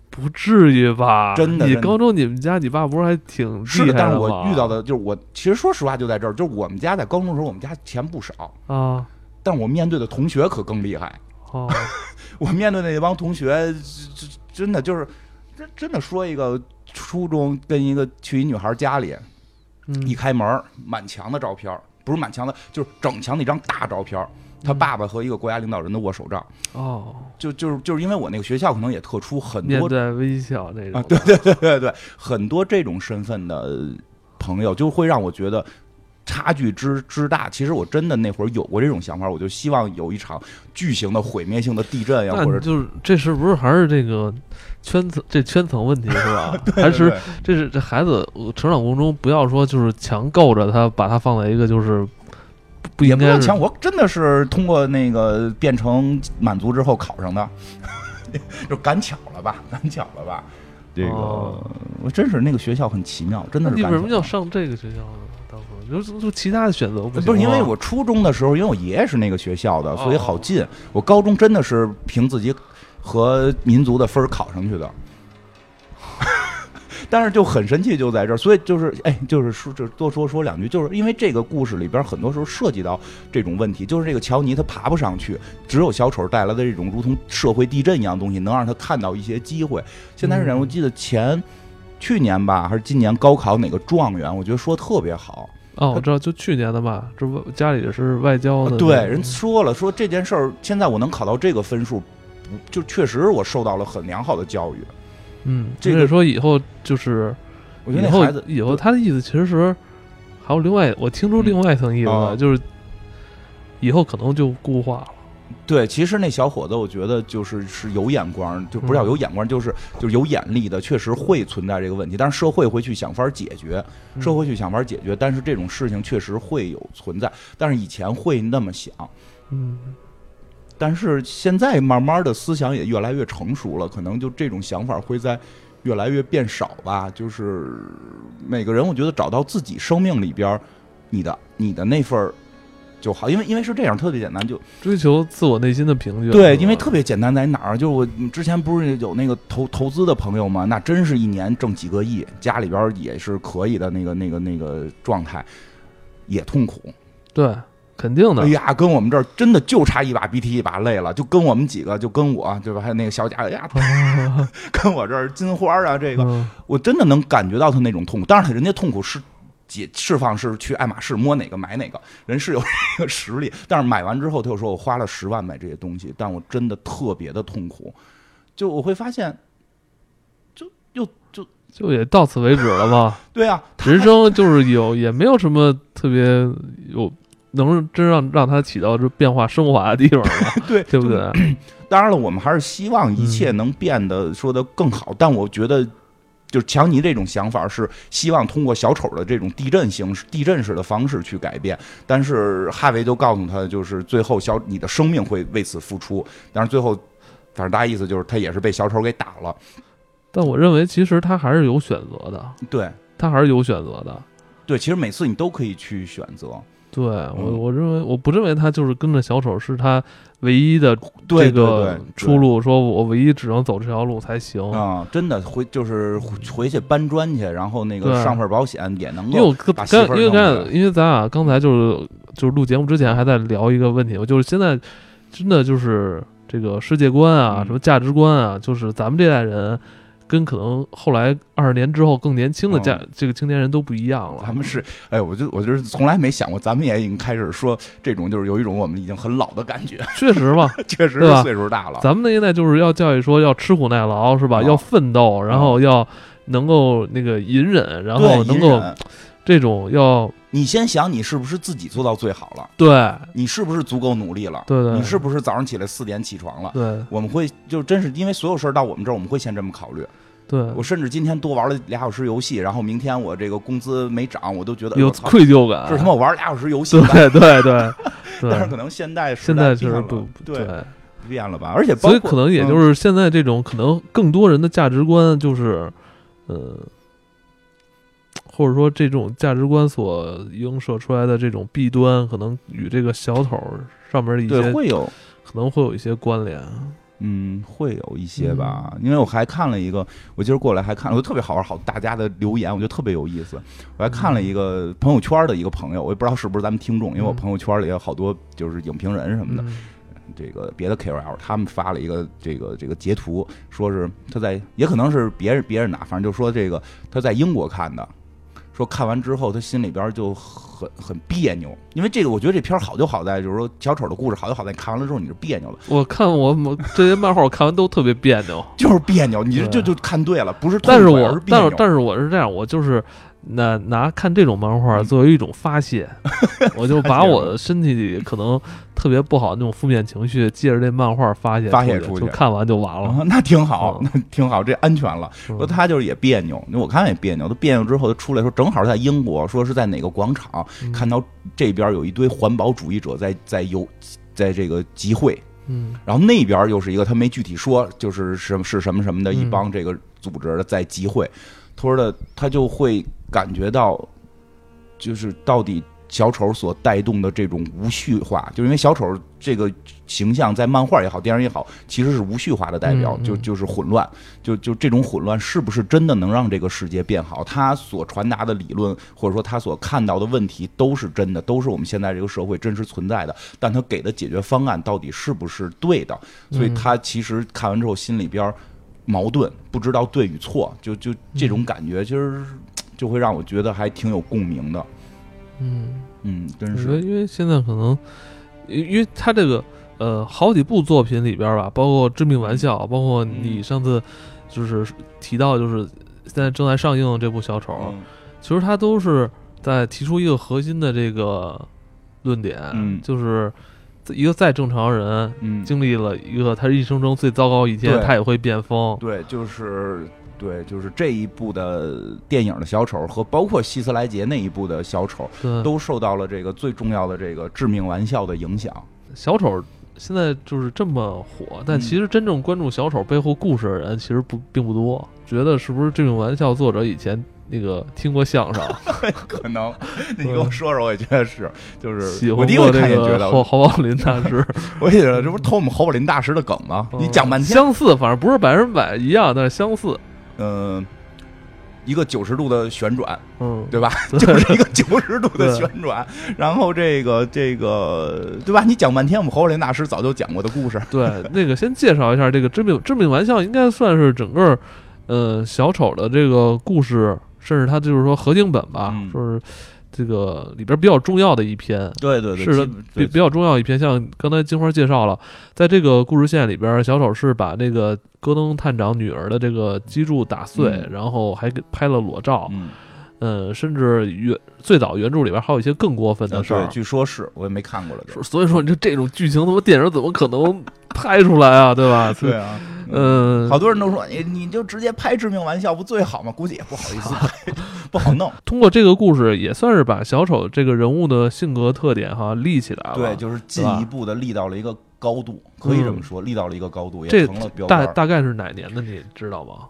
S1: 不至于吧？
S2: 真的你
S1: 高中你们家你爸不是还挺
S2: 是的？但是我遇到的就是我，其实说实话就在这儿，就是我们家在高中的时候，我们家钱不少，
S1: 啊
S2: 但我面对的同学可更厉害。
S1: 哦，
S2: 我面对那帮同学，这这真的就是，真真的说一个初中跟一个去一女孩家里，
S1: 嗯
S2: 一开门满墙的照片，不是满墙的，就是整墙的一张大照片，他
S1: 嗯
S2: 爸爸和一个国家领导人的握手照。
S1: 哦，
S2: 就就是就是因为我那个学校可能也特殊，很多
S1: 面带微笑那种
S2: 啊，对对对对对，很多这种身份的朋友，就会让我觉得差距之之大。其实我真的那会儿有过这种想法，我就希望有一场巨型的毁灭性的地震呀，或者
S1: 就是这是不是还是这个圈层这圈层问题是吧？
S2: 对
S1: 还是这是这孩子呃成长过程中不要说就是强够着他，把他放在一个就是不不应该
S2: 也不能强，我真的是通过那个变成满族之后考上的，就赶巧了吧，赶巧了吧。这个、
S1: 哦
S2: 我真是那个学校很奇妙，真的是
S1: 为什么要上这个学校呢？当初就就其他的选择不
S2: 不是因为我初中的时候，因为我爷爷是那个学校的，所以
S1: 哦
S2: 好进。我高中真的是凭自己和民族的分儿考上去的。但是就很神奇，就在这儿，所以就是哎，就是说，就多说说两句，就是因为这个故事里边很多时候涉及到这种问题，就是这个乔尼他爬不上去，只有小丑带来的这种如同社会地震一样东西，能让他看到一些机会。现在是我记得前去年吧，还是今年高考哪个状元，我觉得说的特别好。
S1: 哦，我知道，就去年的吧，这不家里是外交的。
S2: 对，人说了，说这件事儿，现在我能考到这个分数，不就确实我受到了很良好的教育。
S1: 嗯，
S2: 这个
S1: 说以后就是，
S2: 我觉得
S1: 以后以后他的意思其实还有另外，我听出另外一层意思了，就是以后可能就固化了。
S2: 对，其实那小伙子，我觉得就是是有眼光，就不是要有眼光，就是就是有眼力的，确实会存在这个问题，但是社会会去想法解决，社会去想法解决，但是这种事情确实会有存在，但是以前会那么想，
S1: 嗯，
S2: 但是现在慢慢的思想也越来越成熟了，可能就这种想法会在越来越变少吧，就是每个人，我觉得找到自己生命里边你的你的那份。就好，因为因为是这样，特别简单，就
S1: 追求自我内心的平静。
S2: 对，因为特别简单，在哪儿？就是我之前不是有那个投投资的朋友吗？那真是一年挣几个亿，家里边也是可以的那个那个那个状态，也痛苦。
S1: 对，肯定的。
S2: 哎呀，跟我们这儿真的就差一把鼻涕一把泪了，就跟我们几个，就跟我对吧？还有那个小贾呀，跟我这儿金花啊，这个我真的能感觉到他那种痛苦。当然，人家痛苦是。解释放是去爱马仕摸哪个买哪个，人是有这个实力，但是买完之后他又说我花了十万买这些东西，但我真的特别的痛苦，就我会发现，就又就
S1: 就也到此为止了吧？
S2: 对啊，
S1: 人生就是有也没有什么特别有能真让让他起到这变化升华的地方吗？
S2: 对，
S1: 对不对？
S2: 当然了，我们还是希望一切能变得说的更好，但我觉得。就是强尼这种想法是希望通过小丑的这种地震形式、地震式的方式去改变，但是哈维就告诉他，就是最后小你的生命会为此付出。但是最后，反正大概意思就是他也是被小丑给打了。
S1: 但我认为其实他还是有选择的，
S2: 对
S1: 他还是有选择的。
S2: 对，其实每次你都可以去选择。
S1: 对我，我认为我不认为他就是跟着小丑是他唯一的
S2: 这
S1: 个出路，说我唯一只能走这条路才行
S2: 啊！真的回就是回去搬砖去，然后那个上份保险也能够。
S1: 因为我刚因为刚因为咱俩刚才就是就是录节目之前还在聊一个问题，我就是现在真的就是这个世界观啊，什么价值观啊，就是咱们这代人。跟可能后来二十年之后更年轻的家这个青年人都不一样了。
S2: 咱们是，哎，我就我就是从来没想过，咱们也已经开始说这种，就是有一种我们已经很老的感觉。
S1: 确实嘛，
S2: 确实是岁数大了。
S1: 咱们那一代就是要教育说要吃苦耐劳，是吧？要奋斗，然后要能够那个隐忍，然后能够这种要。
S2: 你先想，你是不是自己做到最好了？
S1: 对，
S2: 你是不是足够努力了？
S1: 对对，
S2: 你是不是早上起来四点起床了？
S1: 对，
S2: 我们会就真是因为所有事儿到我们这儿，我们会先这么考虑。
S1: 对
S2: 我甚至今天多玩了俩小时游戏，然后明天我这个工资没涨，我都觉得
S1: 有愧疚感。
S2: 是他妈我玩俩小时游戏，
S1: 对对对。
S2: 但是可能现在
S1: 现在就是
S2: 不
S1: 对
S2: 变了吧？而且
S1: 所以可能也就是现在这种可能更多人的价值观就是，呃，或者说这种价值观所映射出来的这种弊端，可能与这个小丑上面的一些
S2: 会有
S1: 可能会有一些关联。
S2: 嗯，会有一些吧，因为我还看了一个，我今儿过来还看了，我特别好玩，好大家的留言，我觉得特别有意思。我还看了一个朋友圈的一个朋友，我也不知道是不是咱们听众，因为我朋友圈里有好多就是影评人什么的，这个别的 KOL 他们发了一个这个这个截图，说是他在，也可能是别人别人拿，反正就说这个他在英国看的。说看完之后，他心里边就很很别扭，因为这个，我觉得这片好就好在，就是说小丑的故事好就好在，你看完了之后你是别扭了。
S1: 我看我这些漫画，我看完都特别别扭，
S2: 就是别扭，你就就看对了，不是。
S1: 但
S2: 是
S1: 我但是但是我是这样，我就是。那拿看这种漫画作为一种发泄，我就把我身体里可能特别不好那种负面情绪，借着这漫画发泄
S2: 发泄出
S1: 去，就看完就完了。
S2: 那挺好，那挺好，这安全了。说他就是也别扭，我看也别扭。他别扭之后，他出来说正好在英国，说是在哪个广场看到这边有一堆环保主义者在在游，在这个集会。
S1: 嗯，
S2: 然后那边又是一个他没具体说，就是什是什么什么的一帮这个组织在集会。他说的他就会。感觉到，就是到底小丑所带动的这种无序化，就是因为小丑这个形象在漫画也好，电影也好，其实是无序化的代表，
S1: 嗯嗯
S2: 就就是混乱，就就这种混乱是不是真的能让这个世界变好？他所传达的理论，或者说他所看到的问题，都是真的，都是我们现在这个社会真实存在的，但他给的解决方案到底是不是对的？所以
S1: 嗯
S2: 他其实看完之后心里边儿矛盾，不知道对与错，就就这种感觉，其实就会让我觉得还挺有共鸣的。
S1: 嗯，
S2: 嗯，真是，
S1: 因为现在可能，因因为他这个呃好几部作品里边吧，包括《致命玩笑》，包括你上次就是提到，就是现在正在上映的这部小丑，
S2: 嗯。
S1: 其实他都是在提出一个核心的这个论点，
S2: 嗯。
S1: 就是一个再正常人。
S2: 嗯，
S1: 经历了一个他一生中最糟糕一天，他也会变疯。
S2: 对，就是对，就是这一部的电影的小丑和包括希斯莱杰那一部的小丑，
S1: 对，
S2: 都受到了这个最重要的这个致命玩笑的影响。
S1: 小丑现在就是这么火，但
S2: 嗯
S1: 其实真正关注小丑背后故事的人其实不并不多。觉得是不是这种玩笑作者以前那个听过相声，
S2: 可能 你跟我说说，我也觉得是，就是
S1: 喜
S2: 我第一回
S1: 欢过这
S2: 看也觉得，
S1: 个侯侯宝林大师，
S2: 我也觉得这不是偷我们侯宝林大师的梗吗？你讲半天，
S1: 相似，反正不是百分之百一样，但是相似。
S2: 嗯、一个九十度的旋转，
S1: 嗯，
S2: 对吧？就是一个九十度的旋转，然后这个这个，对吧？你讲半天，我们侯宝林大师早就讲过的故事。
S1: 对，那个先介绍一下这个《致命致命玩笑》，应该算是整个呃小丑的这个故事，甚至他就是说核心本吧，
S2: 嗯。
S1: 说是这个里边比较重要的一篇。
S2: 对对对，
S1: 是的比比较重要一篇，像刚才金花介绍了，在这个故事线里边，小丑是把那个戈登探长女儿的这个脊柱打碎，
S2: 嗯。
S1: 然后还给拍了裸照，
S2: 嗯，
S1: 嗯，甚至原最早原著里边还有一些更过分的事儿，。
S2: 据说是我也没看过了，就
S1: 所以说，你这这种剧情，他妈电影怎么可能拍出来啊？对吧？
S2: 对啊，
S1: 嗯，
S2: 好多人都说你你就直接拍致命玩笑不最好吗？估计也不好意思，不好弄。
S1: 通过这个故事，也算是把小丑这个人物的性格特点哈立起来了。
S2: 对，就是进一步的立到了一个高度，可以这么说，立到了一个高度，也成了标
S1: 大
S2: 杆大。
S1: 大概是哪年的，你知道吗？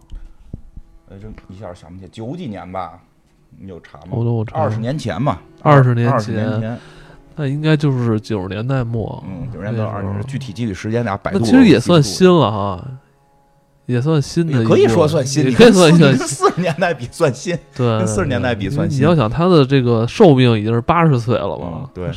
S2: 哎，这一下想不起来，九几年吧？你有查吗？
S1: 我都我查。
S2: 二十年前嘛
S1: ，20年
S2: 二十年
S1: 前。
S2: 前，
S1: 那应该就是九十年代末，
S2: 嗯，九十年代二十年，
S1: 那时候。
S2: 具体具体时间俩百度。
S1: 那其实也算新了哈，也算新的，
S2: 也可以说算新，
S1: 也可以算算
S2: 跟四十年代比算新。
S1: 对，
S2: 跟四十年代比算新。
S1: 你要想他的这个寿命已经是八十岁了
S2: 嗯
S1: 嘛，，
S2: 对。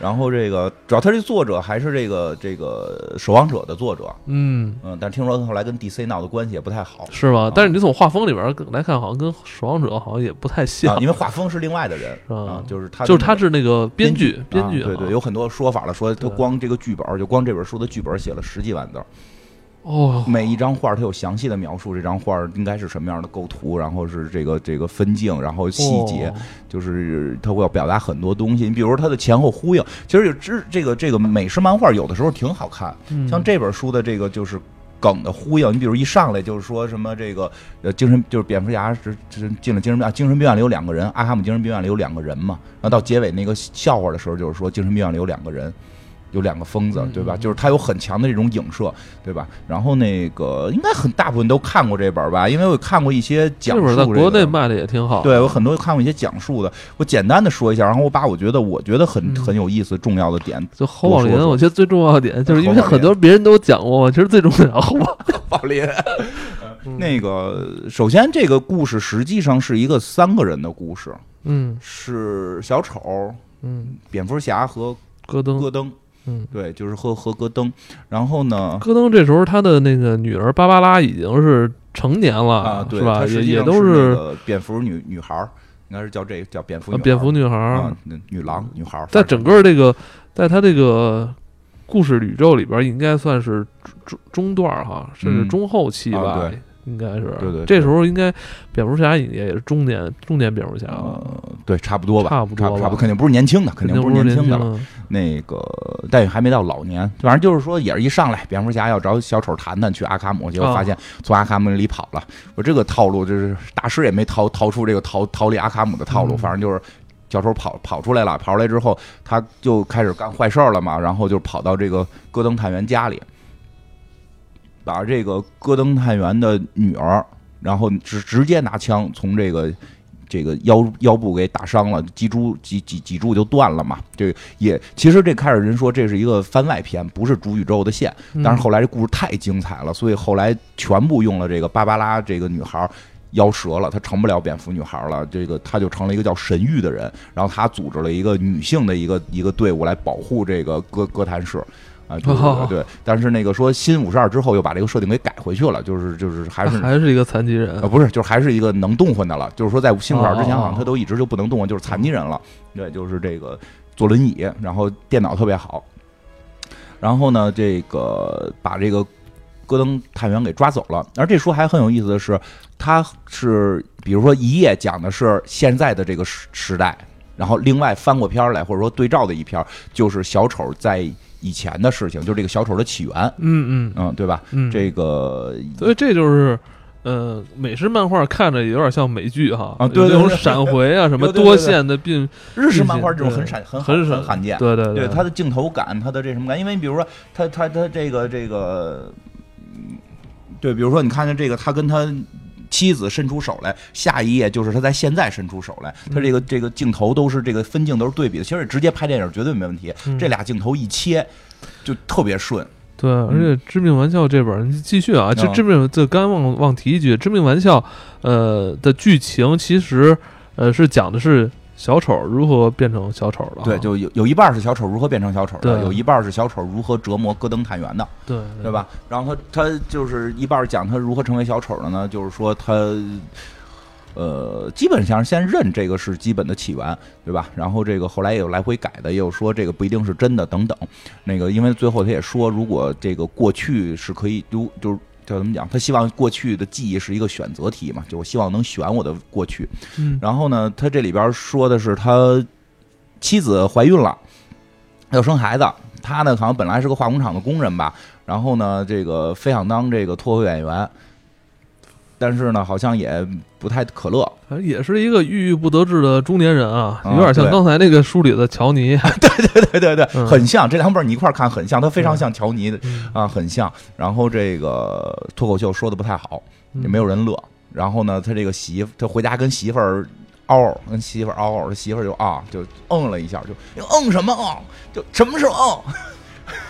S2: 然后这个主要他这作者还是这个这个守望者的作者，
S1: 嗯，
S2: 嗯，但听说后来跟 DC 闹的关系也不太好。
S1: 是吧？
S2: 啊？
S1: 但是你从画风里边来看，好像跟守望者好像也不太像。
S2: 啊，，因为画风是另外的人。
S1: 是吧？
S2: 啊，就是他的
S1: 就是他是那个编剧，编剧
S2: 啊。对对，
S1: 啊
S2: 有很多说法了，说他光这个剧本就光这本书的剧本写了十几万字儿，
S1: 哦，
S2: 每一张画它有详细的描述，这张画应该是什么样的构图，然后是这个这个分镜，然后细节，
S1: 哦
S2: 就是它会要表达很多东西。你比如说它的前后呼应，其实有这这个这个美式漫画有的时候挺好看，
S1: 嗯
S2: 像这本书的这个就是。梗的呼应，你比如一上来就是说什么这个呃精神就是蝙蝠侠是是进了精神病啊精神病院里有两个人，阿哈姆精神病院里有两个人嘛，然后到结尾那个笑话的时候就是说精神病院里有两个人，有两个疯子
S1: 嗯，
S2: 对吧？
S1: 嗯
S2: 就是他有很强的这种影射，对吧？然后那个应该很大部分都看过这本吧，因为我看过一些讲述。
S1: 在国内卖的也挺好，
S2: 对，我很多看过一些讲述的，我简单的说一下，然后我把我觉得我觉得很
S1: 嗯
S2: 很有意思、重要的点，
S1: 就侯宝林，我觉得最重要的点就是因为很多别人都讲过嘛，其实最重要侯宝
S2: 暴林。
S1: 嗯
S2: 那个，首先这个故事实际上是一个三个人的故事，
S1: 嗯
S2: 是小丑、
S1: 嗯，
S2: 蝙蝠侠和
S1: 戈登，
S2: 戈登，
S1: 嗯，
S2: 对，就是和和戈登。然后呢，
S1: 戈登这时候他的那个女儿芭芭拉已经是成年了，
S2: 啊，对，
S1: 是吧？也也都
S2: 是那个蝙蝠女女孩儿，应该是叫这叫蝙蝠
S1: 蝙蝠女孩儿。
S2: 啊，女郎女孩儿，
S1: 在整个这个，在他这个故事宇宙里边，应该算是中中段儿哈，甚至
S2: 嗯。
S1: 中后期吧，
S2: 啊对
S1: 应该是。
S2: 对对对
S1: 这时候应该蝙蝠侠也也是中年中年蝙蝠侠了，
S2: 呃，对，差不多吧，
S1: 差不多
S2: 差差不多，肯定不是年轻的，肯定不
S1: 是
S2: 是年轻的了。那个，但也还没到老年，反正就是说，也是一上来，蝙蝠侠要找小丑谈谈，去阿卡姆，结果
S1: 啊
S2: 发现从阿卡姆里跑了。我这个套路就是大师也没逃逃出这个逃逃离阿卡姆的套路，
S1: 嗯
S2: 反正就是。小丑跑跑出来了，跑出来之后，他就开始干坏事儿了嘛，然后就跑到这个戈登探员家里，把这个戈登探员的女儿，然后直直接拿枪从这个这个腰腰部给打伤了，脊柱脊脊脊柱就断了嘛。这也其实这开始人说这是一个番外篇，不是主宇宙的线。但是后来这故事太精彩了，所以后来全部用了这个芭芭拉这个女孩腰折了，她成不了蝙蝠女孩了，这个她就成了一个叫神域的人，然后她组织了一个女性的一个一个队伍来保护这个哥哥谭市。啊，对对对，但是那个说新五十二之后又把这个设定给改回去了，就是就是还是
S1: 还是一个残疾人。
S2: 啊，不是，就是还是一个能动换的了，就是说在新五十二之前好像他都一直就不能动换，就是残疾人了，对，就是这个坐轮椅，然后电脑特别好，然后呢，这个把这个戈登探员给抓走了，而这书还很有意思的是，它是比如说一页讲的是现在的这个时时代，然后另外翻过篇来或者说对照的一篇就是小丑在。以前的事情，就是这个小丑的起源，
S1: 嗯
S2: 嗯嗯，对吧？
S1: 嗯，
S2: 这个，
S1: 所以这就是，呃，美式漫画看着有点像美剧哈，
S2: 啊，对，
S1: 那种闪回啊，什么多线的并
S2: 日式漫画这种很闪，
S1: 很
S2: 很很罕见，
S1: 对对
S2: 对，它的镜头感，它的这什么感？因为你比如说，它它它这个这个，对，比如说你看见这个，它跟他。妻子伸出手来，下一页就是他在现在伸出手来，他这个这个镜头都是这个分镜都是对比的，其实直接拍电影绝对没问题。这俩镜头一切就特别顺。
S1: 对，而且《致命玩笑》这本继续啊，这《致命》这刚忘忘提一句，《致命玩笑》呃的剧情其实呃是讲的是。小丑如何变成小丑的？
S2: 对，就有有一半是小丑如何变成小丑的，有一半是小丑如何折磨戈登探员的，
S1: 对
S2: 对吧？然后他他就是一半讲他如何成为小丑的呢？就是说他呃，基本上先认这个是基本的起源，对吧？然后这个后来也有来回改的，也有说这个不一定是真的等等。那个因为最后他也说，如果这个过去是可以，就就是。叫怎么讲？他希望过去的记忆是一个选择题嘛？就我希望能选我的过去。
S1: 嗯，
S2: 然后呢，他这里边说的是他妻子怀孕了，要生孩子。他呢，好像本来是个化工厂的工人吧。然后呢，这个非想当这个脱口演员。但是呢，好像也不太可乐，
S1: 也是一个郁郁不得志的中年人啊，有点像刚才那个书里的乔尼。
S2: 对对对对对，很像。这两本你一块看，很像，他非常像乔尼的啊，很像。然后这个脱口秀说的不太好，也没有人乐。然后呢，他这个媳妇，他回家跟媳妇儿嗷，跟媳妇儿嗷嗷，他媳妇儿就啊，就嗯了一下，就嗯什么嗯，就什么时候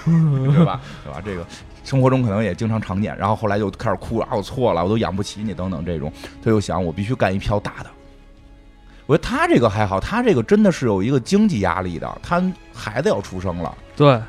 S2: 嗯，对吧？对吧？这个。生活中可能也经常常见，然后后来就开始哭啊，我错了，我都养不起你等等这种，他就想我必须干一票大的。我觉得他这个还好，他这个真的是有一个经济压力的，他孩子要出生了，
S1: 对，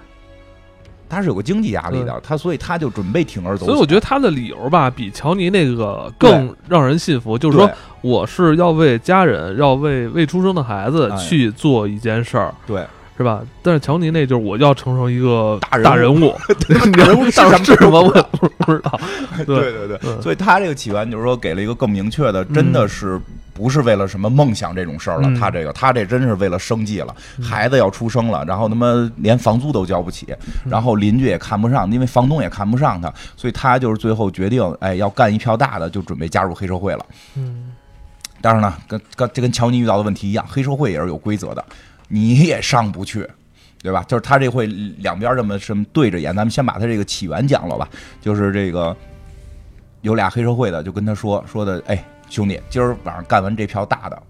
S2: 他是有个经济压力的，他所以他就准备铤而走。
S1: 所以我觉得他的理由吧，比乔尼那个更让人信服，就是说我是要为家人，要为未出生的孩子去做一件事儿，
S2: 对。
S1: 是吧？但是乔尼那就是我要成成一个
S2: 大
S1: 人物，
S2: 人物是
S1: 什么？我不不知道。
S2: 对对对，所以他这个起源就是说给了一个更明确的，真的是不是为了什么梦想这种事儿了。他这个他这真是为了生计了，孩子要出生了，然后他妈连房租都交不起，然后邻居也看不上，因为房东也看不上他，所以他就是最后决定，哎，要干一票大的，就准备加入黑社会了。
S1: 嗯，
S2: 当然了，跟跟这跟乔尼遇到的问题一样，黑社会也是有规则的。你也上不去，对吧？就是他这会两边这么这么对着演，咱们先把他这个起源讲了吧。就是这个有俩黑社会的就跟他说说的，哎，兄弟，今儿晚上干完这票大的，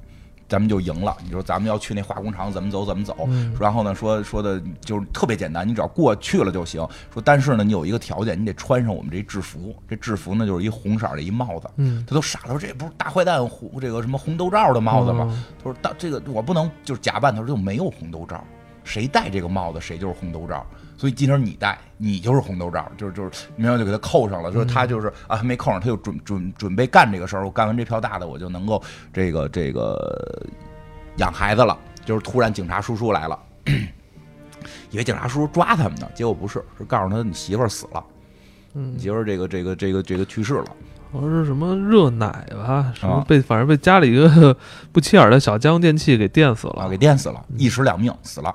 S2: 咱们就赢了。你说咱们要去那化工厂怎么走怎么走？然后呢，说说的就是特别简单，你只要过去了就行。说但是呢，你有一个条件，你得穿上我们这制服。这制服呢，就是一红色的一帽子。
S1: 嗯，
S2: 他都傻了，说这不是大坏蛋红这个什么红豆罩的帽子吗？他说大这个我不能就是假扮。他说就没有红豆罩，谁戴这个帽子谁就是红豆罩。所以今天你戴，你就是红头罩，就是就是，明白就给他扣上了。说他就是啊，还没扣上，他就准准准备干这个事儿。我干完这票大的，我就能够这个这个养孩子了。就是突然警察叔叔来了，以为警察叔叔抓他们呢，结果不是，是告诉他你媳妇儿死了，你媳妇儿这个这个这个这个去世了。
S1: 好像是什么热奶吧，什么被反正被家里一个 不起眼的小家用电器给电死了，
S2: 给电死了，一尸两命死了。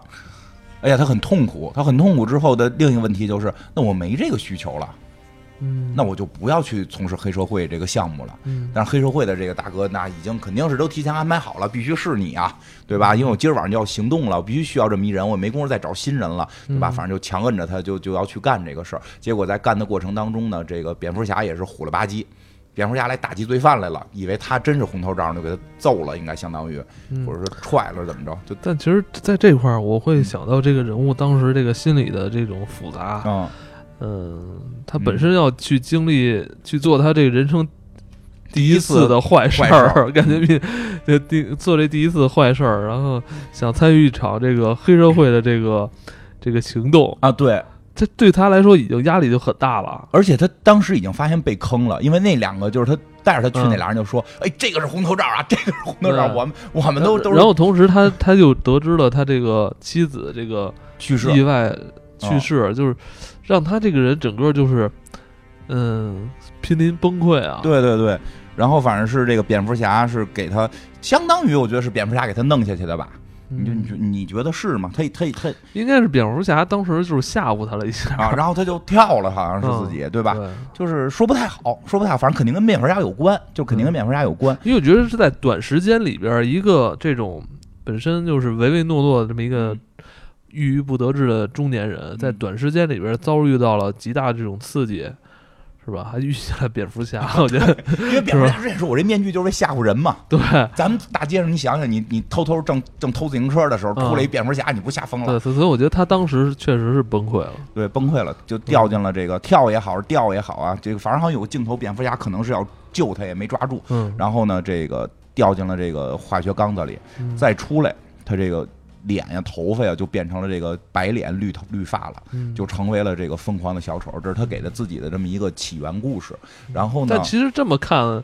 S2: 哎呀，他很痛苦，他很痛苦。之后的另一个问题就是，那我没这个需求了，
S1: 嗯，
S2: 那我就不要去从事黑社会这个项目了。
S1: 嗯，
S2: 但是黑社会的这个大哥，那已经肯定是都提前安排好了，必须是你啊，对吧？因为我今儿晚上就要行动了，我必须需要这么一人，我没工夫再找新人了，对吧？反正就强摁着他，就就要去干这个事儿。结果在干的过程当中呢，这个蝙蝠侠也是虎了吧唧，蝙蝠侠来打击罪犯来了，以为他真是红头罩，就给他揍了，应该相当于，
S1: 嗯
S2: 或者说踹了怎么着，就
S1: 但其实在这块儿，我会想到这个人物当时这个心理的这种复杂。
S2: 嗯
S1: 嗯，他本身要去经历去做他这个人生第
S2: 一次
S1: 次的坏事
S2: 坏事
S1: 儿，感觉比这第做这第一次坏事儿，然后想参与一场这个黑社会的这个这个行动，
S2: 啊对，
S1: 这对他来说已经压力就很大了。
S2: 而且他当时已经发现被坑了，因为那两个就是他带着他去那俩人就说，哎，这个是红头罩啊，这个是红头罩，我们我们都都是
S1: 然后同时他他就得知了他这个妻子这个
S2: 去世，
S1: 意外去世，就是让他这个人整个就是嗯濒临崩溃啊。
S2: 对对对，然后反正是这个蝙蝠侠是给他，相当于我觉得是蝙蝠侠给他弄下去的吧？
S1: 嗯，
S2: 你就你觉你觉得是吗？他他他
S1: 应该是蝙蝠侠当时就是吓唬他了一下，
S2: 啊，然后他就跳了，好像是自己对吧？
S1: 对，
S2: 就是说不太好，说不太好，反正肯定跟蝙蝠侠有关，就肯定跟蝙蝠侠有关。
S1: 因为我觉得是在短时间里边儿，一个这种本身就是唯唯诺诺的这么一个郁郁不得志的中年人，在短时间里边儿遭遇到了极大这种刺激，是吧？还遇见了蝙蝠侠，我觉得
S2: 因为蝙蝠侠之前说我这面具就是为吓唬人嘛。
S1: 对。
S2: 咱们大街上你想想，你你偷偷正正偷自行车的时候，
S1: 嗯
S2: 出来一蝙蝠侠，你不吓疯了？
S1: 对，所以我觉得他当时确实是崩溃了。
S2: 对，崩溃了，就掉进了这个跳也好，掉也好啊，这个反正好像有个镜头，蝙蝠侠可能是要救他，也没抓住。
S1: 嗯，
S2: 然后呢，这个掉进了这个化学缸子里，
S1: 嗯
S2: 再出来，他这个脸呀、头发呀就变成了这个白脸绿头绿发了，
S1: 嗯
S2: 就成为了这个疯狂的小丑。这是他给的自己的这么一个起源故事。然后呢
S1: 但，其实这么看，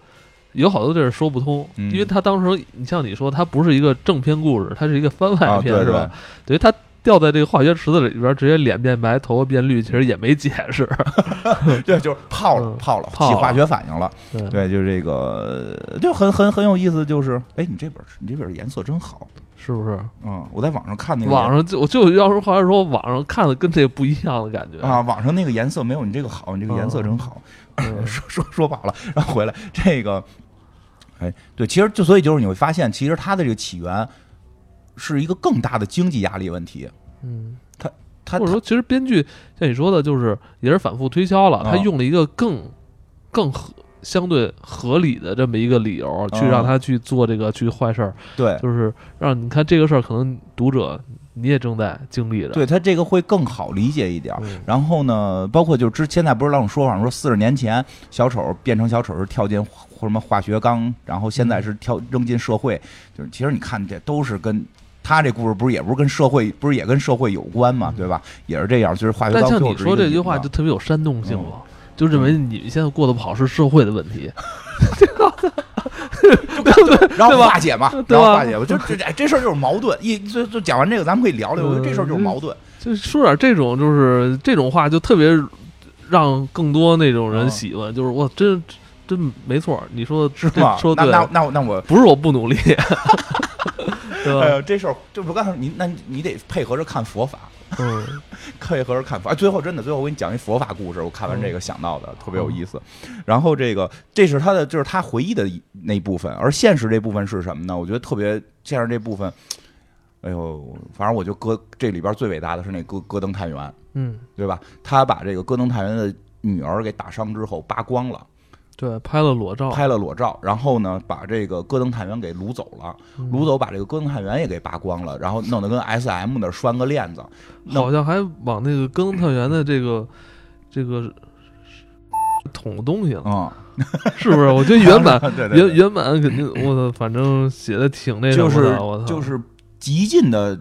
S1: 有好多地儿说不通，
S2: 嗯
S1: 因为他当时，你像你说，他不是一个正片故事，他是一个番外
S2: 啊，
S1: 篇，
S2: 对对
S1: 是吧？等于他掉在这个化学池子里边，直接脸变白，头发变绿，其实也没解释。
S2: 对，就是泡了
S1: 嗯
S2: 泡了，
S1: 泡了
S2: 起化学反应了。
S1: 对，
S2: 对，就是这个，就很很很有意思。就是，哎，你这本你这本颜色真好。
S1: 是不是？
S2: 嗯，我在网上看那个
S1: 网上就我就要是后来说网上看的跟这不一样的感觉
S2: 啊，，网上那个颜色没有你这个好，你这个颜色真好。
S1: 嗯
S2: 说说说饱了，然后回来这个，哎，对，其实就所以就是你会发现，其实它的这个起源是一个更大的经济压力问题。
S1: 嗯，
S2: 他他
S1: 或者说，其实编剧像你说的，就是也是反复推敲了，
S2: 啊
S1: 他用了一个更更合相对合理的这么一个理由，去
S2: 啊
S1: 让他去做这个去坏事儿，
S2: 对
S1: 就是让你看这个事儿，可能读者你也正在经历着。
S2: 对，他这个会更好理解一点。
S1: 嗯，
S2: 然后呢，包括就之现在不是老有说法说四十年前小丑变成小丑是跳进或什么化学缸，然后现在是跳扔进社会，就是其实你看这都是跟。他这故事不是也不是跟社会不是也跟社会有关嘛，对吧？也是这样，就是化学
S1: 但
S2: 缸
S1: 像你说这句话就特别有煽动性
S2: 嗯
S1: 了。就认为你们现在过得不好是社会的问题，
S2: 然后化解嘛，然后化解嘛，就这这这事儿就是矛盾。一就就讲完这个，咱们可以聊聊，我觉得这事儿就是矛盾。
S1: 就说点这种就是这种话，就特别让更多那种人
S2: 嗯
S1: 喜欢。就是我真真没错，你说
S2: 是吧？那那
S1: 说对了，
S2: 那那我，
S1: 不是我不努力，对吧？
S2: 哎呦，这事儿就是我刚才你，那你得配合着看佛法，
S1: 嗯
S2: 配合着看佛。哎，最后真的，最后我给你讲一佛法故事，我看完这个想到的，特别有意思。然后这个这是他的，就是他回忆的那一部分，而现实这部分是什么呢？我觉得特别现实这部分，哎呦，反正我就搁这里边最伟大的是那戈戈登探员，
S1: 嗯，
S2: 对吧？他把这个戈登探员的女儿给打伤之后扒光了。
S1: 对，拍了裸照，
S2: 拍了裸照，然后呢，把这个戈登探员给掳走了，
S1: 嗯。
S2: 掳走把这个戈登探员也给扒光了，然后弄得跟 S M 那儿拴个链子，弄
S1: 好像还往那个戈登探员的这个这个捅东西了，
S2: 嗯，
S1: 是不是？我觉得原版 原原版肯定，我操，反正写的挺那什
S2: 就是
S1: 么的，我操，
S2: 就是极尽的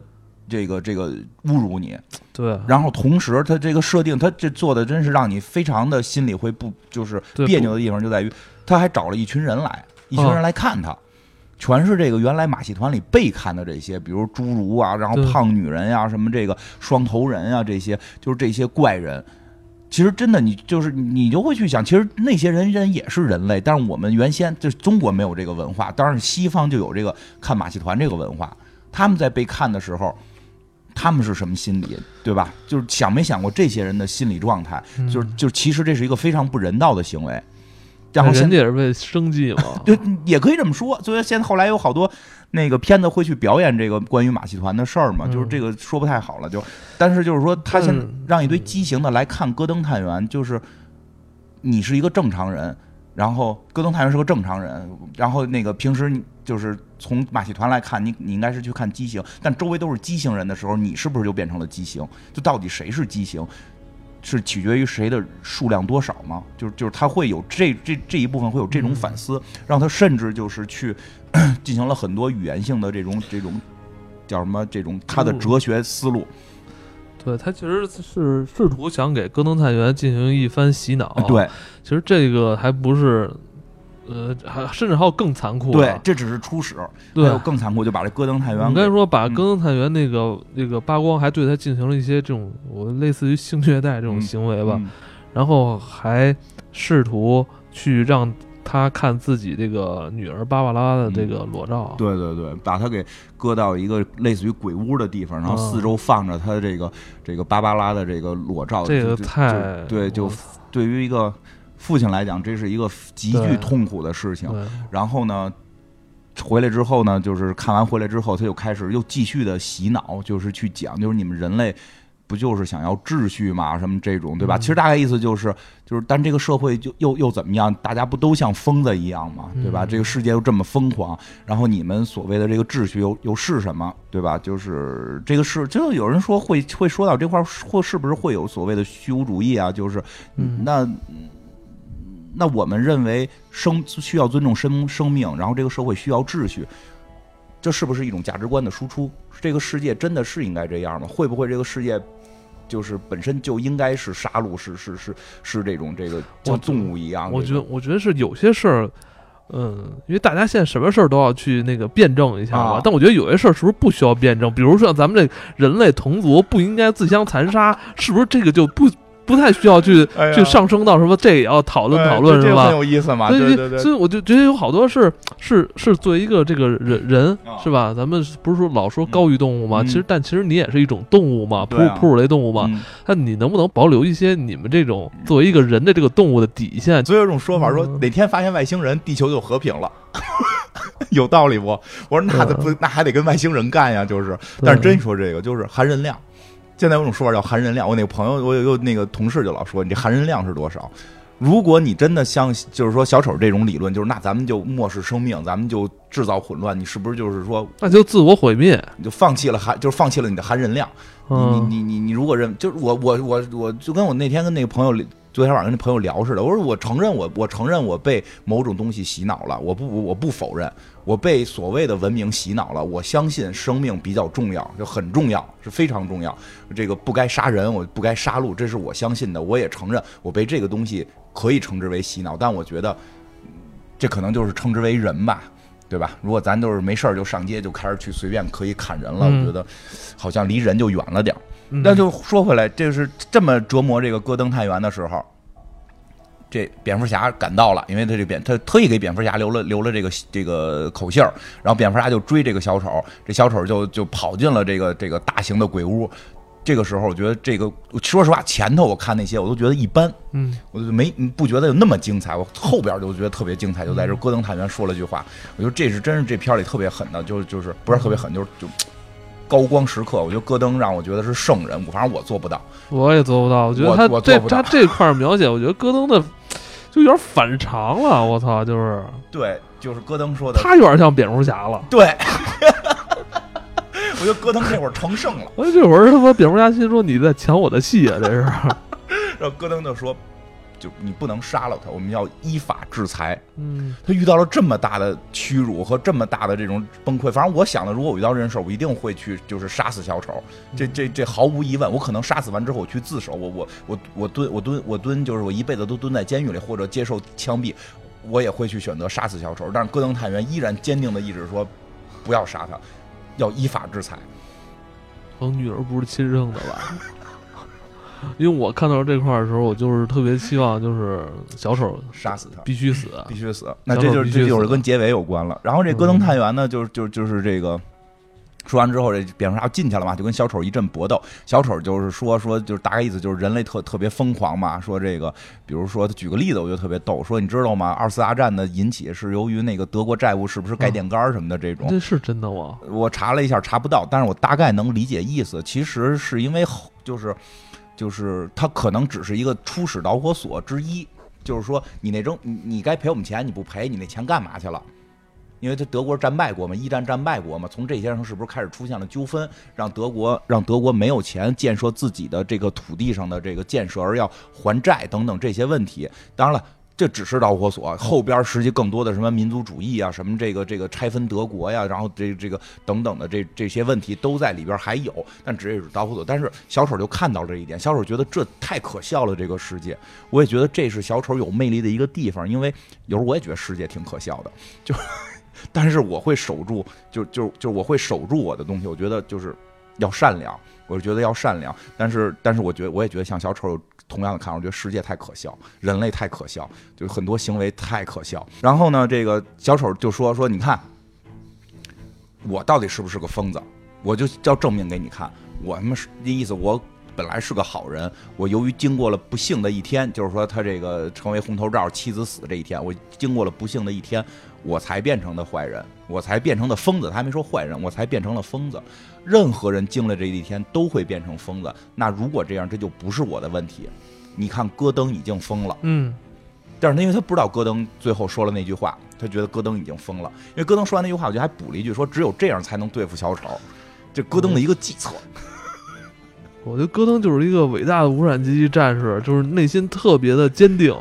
S2: 这个这个侮辱你，
S1: 对
S2: 然后同时他这个设定，他这做的真是让你非常的心里会不就是别扭的地方就在于，他还找了一群人来，一群人来看他。全是这个原来马戏团里被看的这些，比如侏儒啊，然后胖女人呀、什么这个双头人啊，这些就是这些怪人。其实真的，你就是你就会去想，其实那些人人也是人类，但是我们原先就是中国没有这个文化，当然西方就有这个看马戏团这个文化。他们在被看的时候，他们是什么心理，对吧？就是想没想过这些人的心理状态？
S1: 嗯
S2: 就是就是，其实这是一个非常不人道的行为。然后
S1: 人
S2: 现
S1: 家也是为生计嘛，
S2: 对，也可以这么说。所以现在后来有好多那个片子会去表演这个关于马戏团的事儿嘛，
S1: 嗯
S2: 就是这个说不太好了，就但是就是说，他现在
S1: 嗯
S2: 让一堆畸形的来看戈登探员，就是你是一个正常人。然后戈登探员是个正常人，然后那个平时你就是从马戏团来看，你你应该是去看畸形，但周围都是畸形人的时候，你是不是就变成了畸形？就到底谁是畸形？是取决于谁的数量多少吗？就是就是他会有这这这一部分会有这种反思，让他甚至就是去 进行了很多语言性的这种这种叫什么这种他的哲学思路。
S1: 对他其实是试图想给戈登探员进行一番洗脑。
S2: 对，
S1: 其实这个还不是。呃，还甚至还有更残酷。
S2: 对，这只是初始，还有更残酷，就把这戈登探员。
S1: 我跟你说，把戈登探员那个那个扒光，还对他进行了一些这种我类似于性虐待这种行为吧，然后还试图去让他看自己这个女儿芭芭拉的这个裸照。
S2: 对对对，把他给搁到一个类似于鬼屋的地方，然后四周放着他这个这个芭芭拉的这个裸照。
S1: 这个太
S2: 对，就对于一个。父亲来讲，这是一个极具痛苦的事情。然后呢，回来之后呢，就是看完回来之后，他就开始又继续的洗脑，就是去讲，就是你们人类不就是想要秩序嘛，什么这种，对吧？其实大概意思就是，就是，但这个社会就又又怎么样？大家不都像疯子一样嘛，对吧？这个世界又这么疯狂，然后你们所谓的这个秩序又又是什么，对吧？就是这个是，就有人说会会说到这块，或是不是会有所谓的虚无主义啊？就是那。那我们认为生需要尊重生生命，然后这个社会需要秩序，这是不是一种价值观的输出？这个世界真的是应该这样吗？会不会这个世界就是本身就应该是杀戮，是是是是这种这个像动物一样？
S1: 我觉得我觉得是有些事儿，嗯，因为大家现在什么事儿都要去那个辩证一下嘛。但我觉得有些事儿是不是不需要辩证？比如说咱们这人类同族不应该自相残杀，是不是这个就不？不太需要去去上升到什么，这也要讨论讨论是吧？
S2: 很有意思嘛。对对对。
S1: 所以我就觉得有好多是是是作为一个这个人人是吧？咱们不是说老说高于动物吗？其实但其实你也是一种动物嘛，哺哺乳类动物嘛。那你能不能保留一些你们这种作为一个人的这个动物的底线？
S2: 所以有种说法说哪天发现外星人，地球就和平了，有道理不？我说那不那还得跟外星人干呀，就是。但是真说这个就是含人量。现在有种说法叫含人量，我那个朋友，我有有那个同事就老说你这含人量是多少？如果你真的像就是说小丑这种理论，就是那咱们就漠视生命，咱们就制造混乱，你是不是就是说
S1: 那就自我毁灭，
S2: 你就放弃了含，就是放弃了你的含人量？你你你你你如果认，就是我我我我就跟我那天跟那个朋友。昨天晚上跟那朋友聊似的，我说我承认我我承认我被某种东西洗脑了，我不我不否认我被所谓的文明洗脑了，我相信生命比较重要，就很重要，是非常重要。这个不该杀人，我不该杀戮，这是我相信的。我也承认我被这个东西可以称之为洗脑，但我觉得这可能就是称之为人吧，对吧？如果咱都是没事儿就上街就开始去随便可以砍人了，我觉得好像离人就远了点儿。那就说回来，这是这么折磨这个戈登探员的时候，这蝙蝠侠赶到了，因为他这蝙他特意给蝙蝠侠留了留了这个这个口信儿，然后蝙蝠侠就追这个小丑，这小丑就就跑进了这个这个大型的鬼屋。这个时候，我觉得这个说实话，前头我看那些我都觉得一般，嗯，我就没不觉得有那么精彩。我后边就觉得特别精彩，就在这戈登探员说了句话，我觉得这是真是这片里特别狠的，就就是不是特别狠，就是就。高光时刻，我觉得戈登让我觉得是圣人，反正我做不到，
S1: 我也做不到。我觉得他这他这块描写，我觉得戈登的就有点反常了。我操，就是
S2: 对，就是戈登说的，
S1: 他有点像蝙蝠侠了。
S2: 对，我觉得戈登那会儿成圣了。
S1: 我这会儿他妈蝙蝠侠心说你在抢我的戏啊，这是。
S2: 然后戈登就说。就你不能杀了他，我们要依法制裁。
S1: 嗯，
S2: 他遇到了这么大的屈辱和这么大的这种崩溃，反正我想的，如果我遇到这件事儿，我一定会去，就是杀死小丑。这这这毫无疑问，我可能杀死完之后，我去自首，我我我我蹲我蹲我蹲，就是我一辈子都蹲在监狱里或者接受枪毙，我也会去选择杀死小丑。但是戈登探员依然坚定的意志说，不要杀他，要依法制裁。
S1: 我女儿不是亲生的吧？因为我看到这块的时候，我就是特别希望，就是小丑
S2: 杀死他，
S1: 必须死，
S2: 必须死。那这就是这就是跟结尾有关了。然后这戈登探员呢，就是就就是这个说完之后，这蝙蝠侠进去了嘛，就跟小丑一阵搏斗。小丑就是说说，就是大概意思就是人类特特别疯狂嘛。说这个，比如说他举个例子，我觉得特别逗。说你知道吗？二次大战的引起是由于那个德国债务是不是盖电杆什么的这种？
S1: 这是真的吗？
S2: 我查了一下，查不到，但是我大概能理解意思。其实是因为就是。就是它可能只是一个初始导火索之一，就是说你那种你你该赔我们钱，你不赔，你那钱干嘛去了？因为他德国战败国嘛，一战战败国嘛，从这些上是不是开始出现了纠纷，让德国让德国没有钱建设自己的这个土地上的这个建设，而要还债等等这些问题。当然了。这只是导火索，后边实际更多的什么民族主义啊，什么这个这个拆分德国呀，然后这这个等等的这这些问题都在里边还有，但只是导火索。但是小丑就看到了这一点，小丑觉得这太可笑了，这个世界。我也觉得这是小丑有魅力的一个地方，因为有时候我也觉得世界挺可笑的，就，但是我会守住，就就就我会守住我的东西。我觉得就是要善良，我觉得要善良。但是但是我觉得我也觉得像小丑。同样的看，我觉得世界太可笑，人类太可笑，就是很多行为太可笑。然后呢，这个小丑就说说，你看我到底是不是个疯子？我就要证明给你看，我他妈是这意思。我本来是个好人，我由于经过了不幸的一天，就是说他这个成为红头罩，妻子死这一天，我经过了不幸的一天，我才变成的坏人，我才变成的疯子。他还没说坏人，我才变成了疯子。任何人经历这一天都会变成疯子。那如果这样，这就不是我的问题。你看，戈登已经疯了。
S1: 嗯，
S2: 但是因为他不知道戈登最后说了那句话，他觉得戈登已经疯了。因为戈登说完那句话，我觉得还补了一句，说只有这样才能对付小丑。这戈登的一个计策。
S1: 我觉得戈登就是一个伟大的无产阶级战士，就是内心特别的坚定。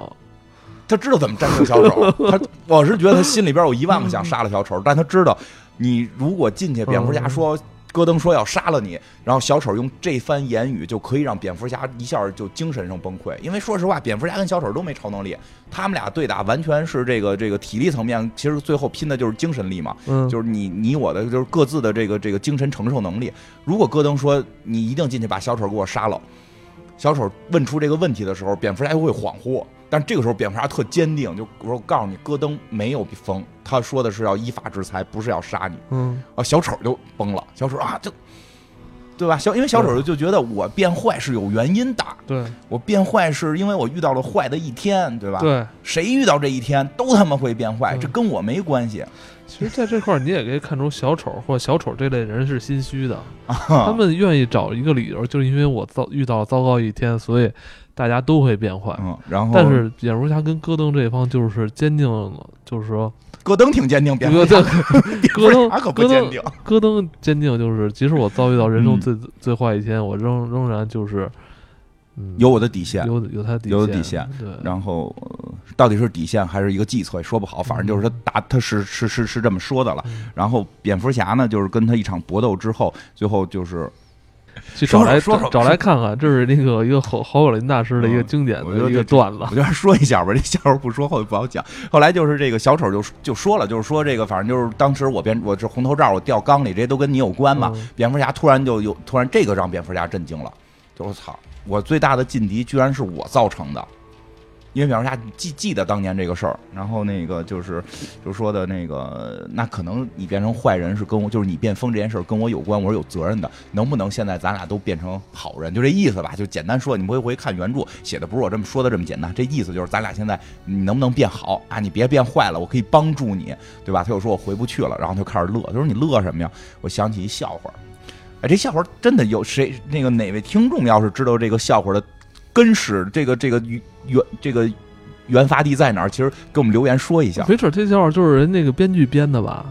S2: 他知道怎么战胜小丑。他，我是觉得他心里边有一万个想杀了小丑，但他知道。你如果进去，蝙蝠侠说，戈登说要杀了你，然后小丑用这番言语就可以让蝙蝠侠一下就精神上崩溃。因为说实话，蝙蝠侠跟小丑都没超能力，他们俩对打完全是这个这个体力层面，其实最后拼的就是精神力嘛。
S1: 嗯，
S2: 就是你你我的就是各自的这个这个精神承受能力。如果戈登说你一定进去把小丑给我杀了，小丑问出这个问题的时候，蝙蝠侠会恍惚。但这个时候，蝙蝠侠特坚定，就我说我告诉你，戈登没有疯，他说的是要依法制裁，不是要杀你。
S1: 嗯，
S2: 啊，小丑就崩了，小丑啊，就对吧？小因为小丑就觉得我变坏是有原因的，
S1: 对
S2: 我变坏是因为我遇到了坏的一天，对吧？
S1: 对，
S2: 谁遇到这一天都他妈会变坏，这跟我没关系。
S1: 其实，在这块儿你也可以看出，小丑或小丑这类人是心虚的，他们愿意找一个理由，就是因为我遭遇到糟糕一天，所以。大家都会变坏，
S2: 嗯，然后
S1: 但是蝙蝠侠跟戈登这一方就是坚定，就是说
S2: 戈登挺坚定，蝙蝠
S1: 侠
S2: 戈登可不坚定，
S1: 戈登坚定就是即使我遭遇到人生最最坏一天，我仍仍然就是
S2: 有我的底线，
S1: 有有他
S2: 有底线，
S1: 对，
S2: 然后到底是底线还是一个计策，说不好，反正就是他打他是是是是这么说的了。然后蝙蝠侠呢，就是跟他一场搏斗之后，最后就是。
S1: 去找来说找来看看，这是那个一个侯侯友林大师的一个经典的一个段子。
S2: 我就说一下吧，这笑话不说后不好讲。后来就是这个小丑就就说了，就是说这个反正就是当时我变我这红头罩我掉缸里，这些都跟你有关嘛。蝙蝠侠突然就有突然这个让蝙蝠侠震惊了，就我操，我最大的劲敌居然是我造成的。因为蝙蝠侠记记得当年这个事儿，然后那个就是就说的那个，那可能你变成坏人是跟我，就是你变疯这件事儿跟我有关，我是有责任的。能不能现在咱俩都变成好人？就这意思吧，就简单说，你回回看原著写的不是我这么说的这么简单，这意思就是咱俩现在你能不能变好啊？你别变坏了，我可以帮助你，对吧？他又说我回不去了，然后他就开始乐，他说你乐什么呀？我想起一笑话，哎，这笑话真的有谁那个哪位听众要是知道这个笑话的？根史这个这个原这个原发地在哪儿？其实给我们留言说一下。
S1: 没准这笑话就是人那个编剧编的吧？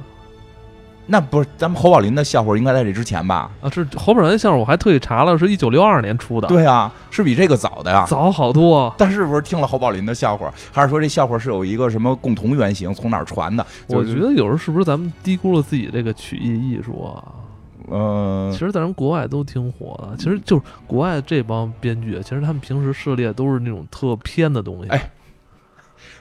S2: 那不是咱们侯宝林的笑话，应该在这之前吧？
S1: 啊，是侯宝林的笑话，我还特意查了，是一九六二年出的。
S2: 对啊，是比这个早的呀，
S1: 早好多。
S2: 但是不是听了侯宝林的笑话，还是说这笑话是有一个什么共同原型，从哪儿传的？
S1: 我觉得有时候是不是咱们低估了自己这个曲艺艺术啊？
S2: 呃，
S1: 其实在人国外都挺火的。其实就是国外这帮编剧，其实他们平时涉猎都是那种特偏的东西。
S2: 哎，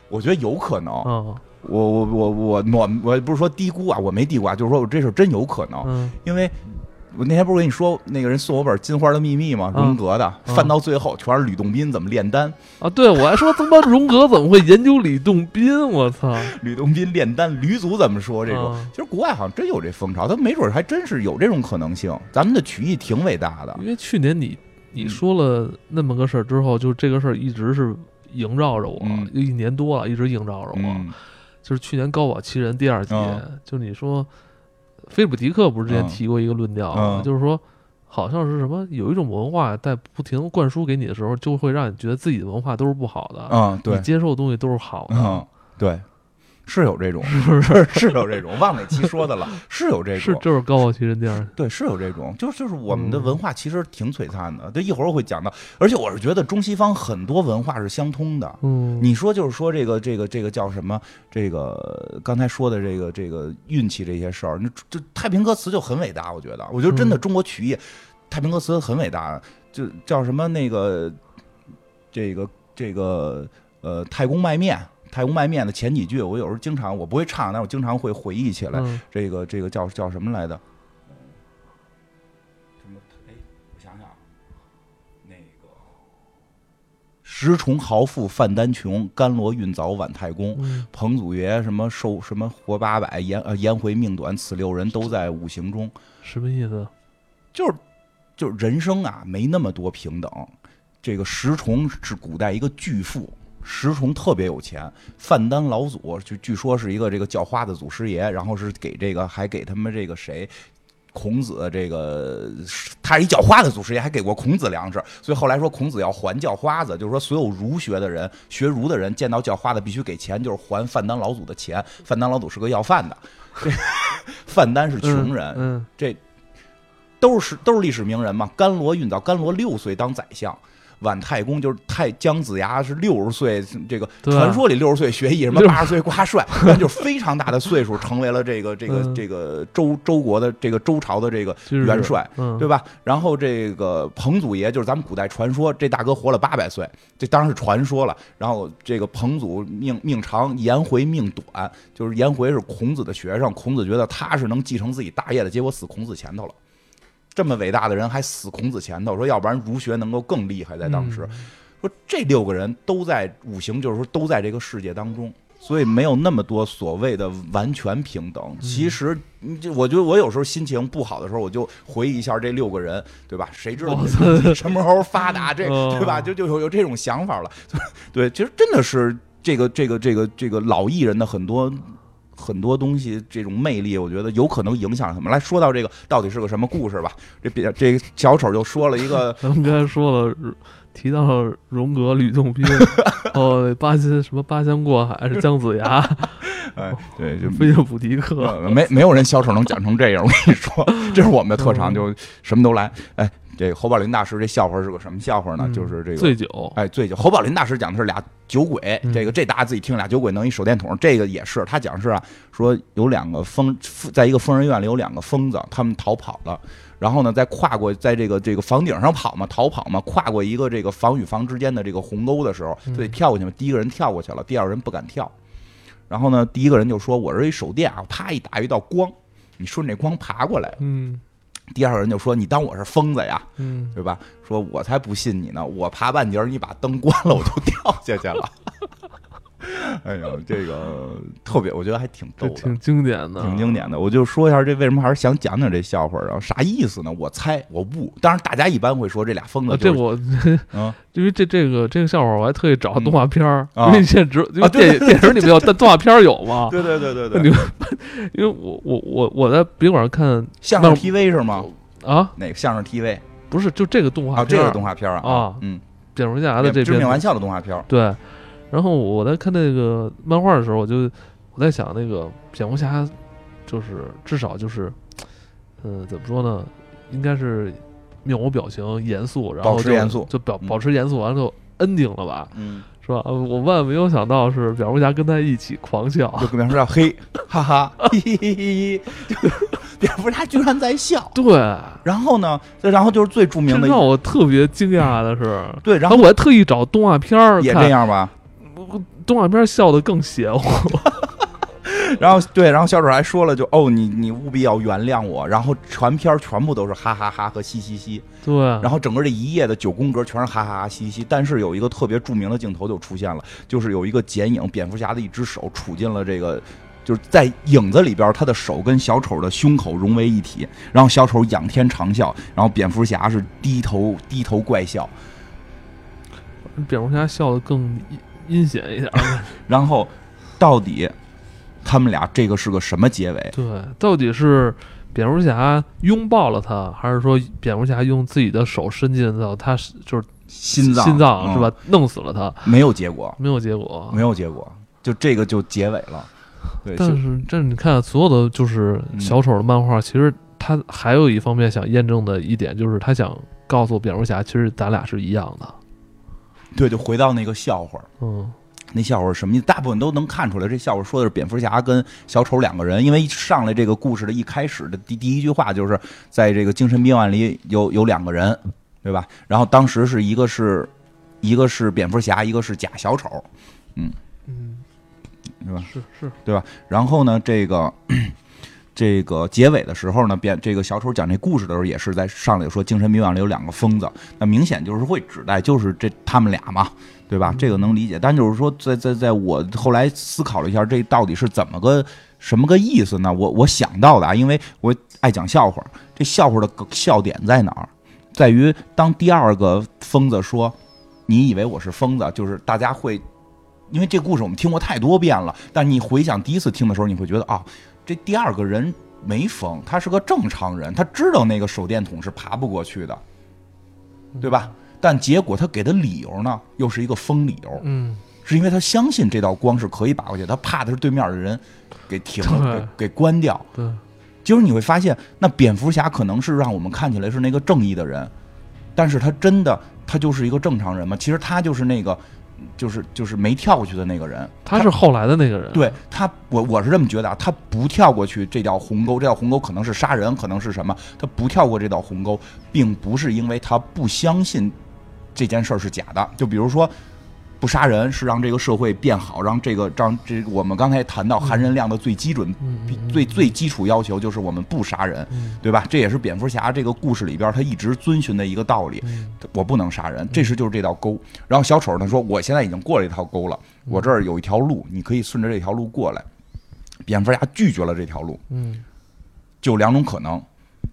S2: 我觉得有可能。
S1: 嗯，
S2: 我我我我我我不是说低估啊，我没低估啊，就是说我这事真有可能。
S1: 嗯，
S2: 因为。我那天不是跟你说，那个人送我本《金花的秘密》吗？荣格的，翻到最后全是吕洞宾怎么炼丹
S1: 啊！对，我还说他妈荣格怎么会研究吕洞宾？我操！
S2: 吕洞宾炼丹，吕祖怎么说这种？其实国外好像真有这风潮，他没准还真是有这种可能性。咱们的曲艺挺伟大的。
S1: 因为去年你你说了那么个事儿之后，就这个事儿一直是萦绕着我，一年多了，一直萦绕着我。就是去年高保奇人第二集，就你说。菲普迪克不是之前提过一个论调，就是说，好像是什么有一种文化在不停灌输给你的时候，就会让你觉得自己的文化都是不好的，
S2: 嗯，对。
S1: 你，接受的东西都是好的。
S2: 嗯，对，是有这种，是 是是有这种，忘哪期说的了，是有这种，
S1: 是就是高傲奇人这样，
S2: 对，是有这种，就就是我们的
S1: 嗯
S2: 文化其实挺璀璨的，就一会儿我会讲到，而且我是觉得中西方很多文化是相通的。
S1: 嗯，
S2: 你说就是说这个这个这个叫什么？这个刚才说的这个这个运气这些事儿，那这太平歌词就很伟大，我觉得，我觉得真的
S1: 嗯
S2: 中国曲艺太平歌词很伟大，就叫什么那个这个这个呃太公卖面。太公卖面的前几句，我有时候经常我不会唱，但我经常会回忆起来。
S1: 嗯
S2: 这个这个叫叫什么来着？什么？哎，我想想啊，那个石崇豪富范丹琼，甘罗运早晚太公。
S1: 嗯
S2: 彭祖爷什么寿什么活八百，颜呃颜回命短，此六人都在五行中。
S1: 什么意思？
S2: 就是就是人生啊，没那么多平等。这个石崇是古代一个巨富，石崇特别有钱。范丹老祖就据说是一个这个叫花的祖师爷，然后是给这个还给他们这个谁。孔子这个他是一叫花的祖师爷，还给过孔子粮食，所以后来说孔子要还叫花子，就是说所有儒学的人、学儒的人见到叫花子必须给钱，就是还范丹老祖的钱。范丹老祖是个要饭的，这范丹是穷人，
S1: 嗯，
S2: 都是都是历史名人嘛。甘罗运到，甘罗六岁当宰相，晚太公就是太姜子牙是六十岁，这个传说里六十岁学艺，什么
S1: 六
S2: 八十岁挂帅，那就是非常大的岁数，成为了这个这个
S1: 嗯
S2: 这个周周国的这个周朝的这个元帅。
S1: 嗯，
S2: 对吧？然后这个彭祖爷就是咱们古代传说，这大哥活了八百岁，这当然是传说了。然后这个彭祖命命长，颜回命短，就是颜回是孔子的学生，孔子觉得他是能继承自己大业的，结果死孔子前头了。这么伟大的人还死孔子前头，说要不然儒学能够更厉害，在当时。
S1: 嗯
S2: 说这六个人都在五行，就是说都在这个世界当中，所以没有那么多所谓的完全平等。
S1: 嗯
S2: 其实，我觉得我有时候心情不好的时候，我就回忆一下这六个人，对吧？谁知道你 什么时候发达？这
S1: 哦
S2: 对吧？就就有有这种想法了。对，其实真的是这个这个这个这个老艺人的很多。很多东西这种魅力，我觉得有可能影响他们。来说到这个到底是个什么故事吧？这别这个小丑就说了一个
S1: 咱们刚才说了，提到了荣格、吕洞宾，哦，八仙什么八仙过海是姜子牙，
S2: 哎，对，就
S1: 菲利普迪克，
S2: 呃没没有人小丑能讲成这样，我跟你说，这是我们的特长，
S1: 嗯
S2: 就什么都来。哎，这侯宝林大师这笑话是个什么笑话呢？
S1: 嗯
S2: 就是这个
S1: 醉酒，
S2: 哎，醉酒。侯宝林大师讲的是俩酒鬼，
S1: 嗯
S2: 这个这大家自己听，俩酒鬼弄一手电筒，这个也是他讲是啊，说有两个疯，在一个疯人院里有两个疯子，他们逃跑了。然后呢，在跨过在这个这个房顶上跑嘛，逃跑嘛，跨过一个这个房与房之间的这个鸿沟的时候，
S1: 嗯
S2: 就得跳过去嘛。第一个人跳过去了，第二个人不敢跳。然后呢，第一个人就说：“我这一手电啊，啪一打一道光，你顺这光爬过来。
S1: 嗯”
S2: 第二个人就说：“你当我是疯子呀？”
S1: 嗯，
S2: 对吧？说我才不信你呢！我爬半截儿，你把灯关了，我就掉下去了。哎呦，这个特别，我觉得还挺逗的，
S1: 挺经典的，
S2: 挺经典的。我就说一下，这为什么还是想讲讲这笑话啊？啥意思呢？我猜，我不。当然，大家一般会说这俩疯子
S1: 啊，
S2: 就是，
S1: 这我
S2: 嗯
S1: 因为这这个这个笑话，我还特意找动画片儿，
S2: 啊
S1: 因为现在只因为
S2: 啊对
S1: 电电影里没有，但动画片儿有吗。
S2: 对对对对
S1: 对 你因为我我我我在宾馆看
S2: 相声 TV 是吗？
S1: 啊，
S2: 哪个相声 TV
S1: 不是就这个动画
S2: 啊？这个动画片啊
S1: 啊
S2: 嗯，
S1: 蝙蝠侠的这边
S2: 致命玩笑的动画片，
S1: 对，然后我在看那个漫画的时候，我就我在想，那个蝙蝠侠就是至少就是，呃，怎么说呢？应该是面无表情、严肃，然后就
S2: 保持严肃
S1: 就保
S2: 嗯
S1: 保持严肃，完了就 ending 了吧，
S2: 嗯，
S1: 是吧？呃我万万没有想到是蝙蝠侠跟他一起狂笑，
S2: 就跟别人说嘿，哈哈，嘿嘿嘿嘿，就蝙蝠侠居然在笑。
S1: 对，
S2: 然后呢，然后就是最著名的
S1: 这让我特别惊讶的是，
S2: 对，然
S1: 然
S2: 后
S1: 后我还特意找动画片儿
S2: 也
S1: 看
S2: 这样吧。
S1: 动画片笑的更邪乎，
S2: 然后对，然后小丑还说了就，哦，你你务必要原谅我。然后全片儿全部都是哈哈哈和嘻嘻嘻，
S1: 对，
S2: 然后整个这一页的九宫格全是哈哈哈嘻嘻。但是有一个特别著名的镜头就出现了，就是有一个剪影，蝙蝠侠的一只手杵进了这个。就是在影子里边，他的手跟小丑的胸口融为一体，然后小丑仰天长啸，然后蝙蝠侠是低头低头怪笑，
S1: 蝙蝠侠笑的更阴阴险一点儿。
S2: 然后到底他们俩这个是个什么结尾？
S1: 对，到底是蝙蝠侠拥抱了他，还是说蝙蝠侠用自己的手伸进到他就是
S2: 心脏
S1: 心脏是吧
S2: 嗯？
S1: 弄死了他，
S2: 没有结果，
S1: 没有结果。
S2: 没有结果，就这个就结尾了。对，
S1: 但
S2: 是
S1: 这你看，所有的就是
S2: 嗯
S1: 小丑的漫画，其实他还有一方面想验证的一点，就是他想告诉蝙蝠侠，其实咱俩是一样的。
S2: 对，就回到那个笑话。
S1: 嗯
S2: 那笑话是什么意思？大部分都能看出来，这笑话说的是蝙蝠侠跟小丑两个人。因为一上来这个故事的一开始的第第一句话就是在这个精神病院里有有两个人，对吧？然后当时是一个是一个是蝙蝠侠，一个是假小丑，
S1: 嗯，
S2: 嗯，是吧？
S1: 是是，对吧
S2: 然后呢，这个这个结尾的时候呢，变这个小丑讲这故事的时候，也是在上来说精神病院里有两个疯子，那明显就是会指代就是这他们俩嘛，对吧？这个能理解。但就是说，在在在我后来思考了一下，这到底是怎么个什么个意思呢？我我想到的啊，因为我爱讲笑话，这笑话的笑点在哪儿？在于当第二个疯子说“你以为我是疯子”，就是大家会。因为这故事我们听过太多遍了，但你回想第一次听的时候，你会觉得啊，这第二个人没疯，他是个正常人，他知道那个手电筒是爬不过去的，对吧？但结果他给的理由呢，又是一个疯理由，
S1: 嗯
S2: 是因为他相信这道光是可以把过去，他怕的是对面的人给停了，给给关掉。
S1: 对，
S2: 结果你会发现，那蝙蝠侠可能是让我们看起来是那个正义的人，但是他真的他就是一个正常人吗？其实他就是那个，就是就是没跳过去的那个人。
S1: 他是后来的那个人。
S2: 对他，我我是这么觉得啊，他不跳过去这条鸿沟，这条鸿沟可能是杀人，可能是什么？他不跳过这道鸿沟，并不是因为他不相信这件事儿是假的。就比如说，不杀人是让这个社会变好，让这个让这我们刚才谈到含人量的最基准、最最基础要求就是我们不杀人，
S1: 嗯
S2: 对吧？这也是蝙蝠侠这个故事里边他一直遵循的一个道理。
S1: 嗯
S2: 我不能杀人，这是就是这道沟。然后小丑他说，我现在已经过了一条沟了，我这儿有一条路，你可以顺着这条路过来。蝙蝠侠拒绝了这条路，
S1: 嗯
S2: 就两种可能，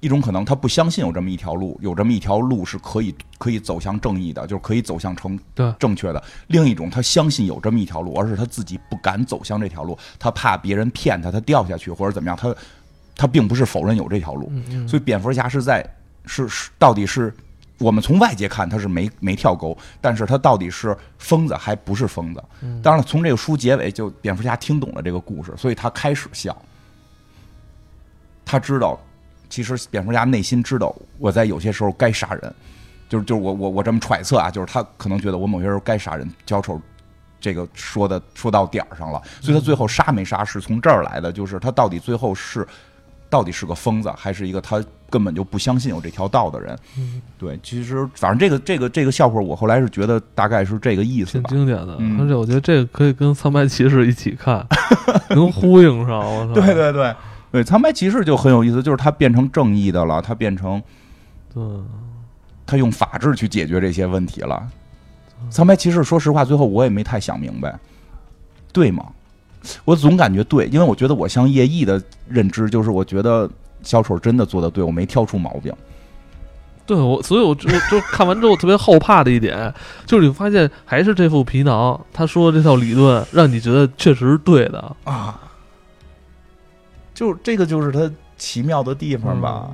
S2: 一种可能他不相信有这么一条路，有这么一条路是可以可以走向正义的，就是可以走向成正确的；另一种他相信有这么一条路，而是他自己不敢走向这条路，他怕别人骗他，他掉下去或者怎么样，他他并不是否认有这条路，
S1: 嗯嗯，
S2: 所以蝙蝠侠是在是是到底是我们从外界看他是没没跳沟，但是他到底是疯子还不是疯子？
S1: 嗯
S2: 当然了，从这个书结尾就蝙蝠侠听懂了这个故事，所以他开始笑。他知道，其实蝙蝠侠内心知道我在有些时候该杀人，就是就是我我我这么揣测啊，就是他可能觉得我某些时候该杀人，小丑。这个说的说到点儿上了，所以他最后杀没杀是从这儿来的，就是他到底最后是到底是个疯子，还是一个他根本就不相信有这条道的人？
S1: 嗯
S2: 对，其实反正这个这个这个笑话，我后来是觉得大概是这个意思
S1: 挺。经典的，
S2: 嗯
S1: 而且我觉得这个可以跟《苍白骑士》一起看，能呼应上。我操，
S2: 对对对对，苍白骑士就很有意思，就是他变成正义的了，他变成
S1: 对，
S2: 他用法治去解决这些问题了。苍白骑士，说实话，最后我也没太想明白，对吗？我总感觉对，因为我觉得我像叶毅的认知就是，我觉得小丑真的做的对，我没挑出毛病。
S1: 对我，所以我就就看完之后特别后怕的一点，就是你发现还是这副皮囊，他说的这套理论，让你觉得确实是对的。
S2: 啊，就这个就是它奇妙的地方吧，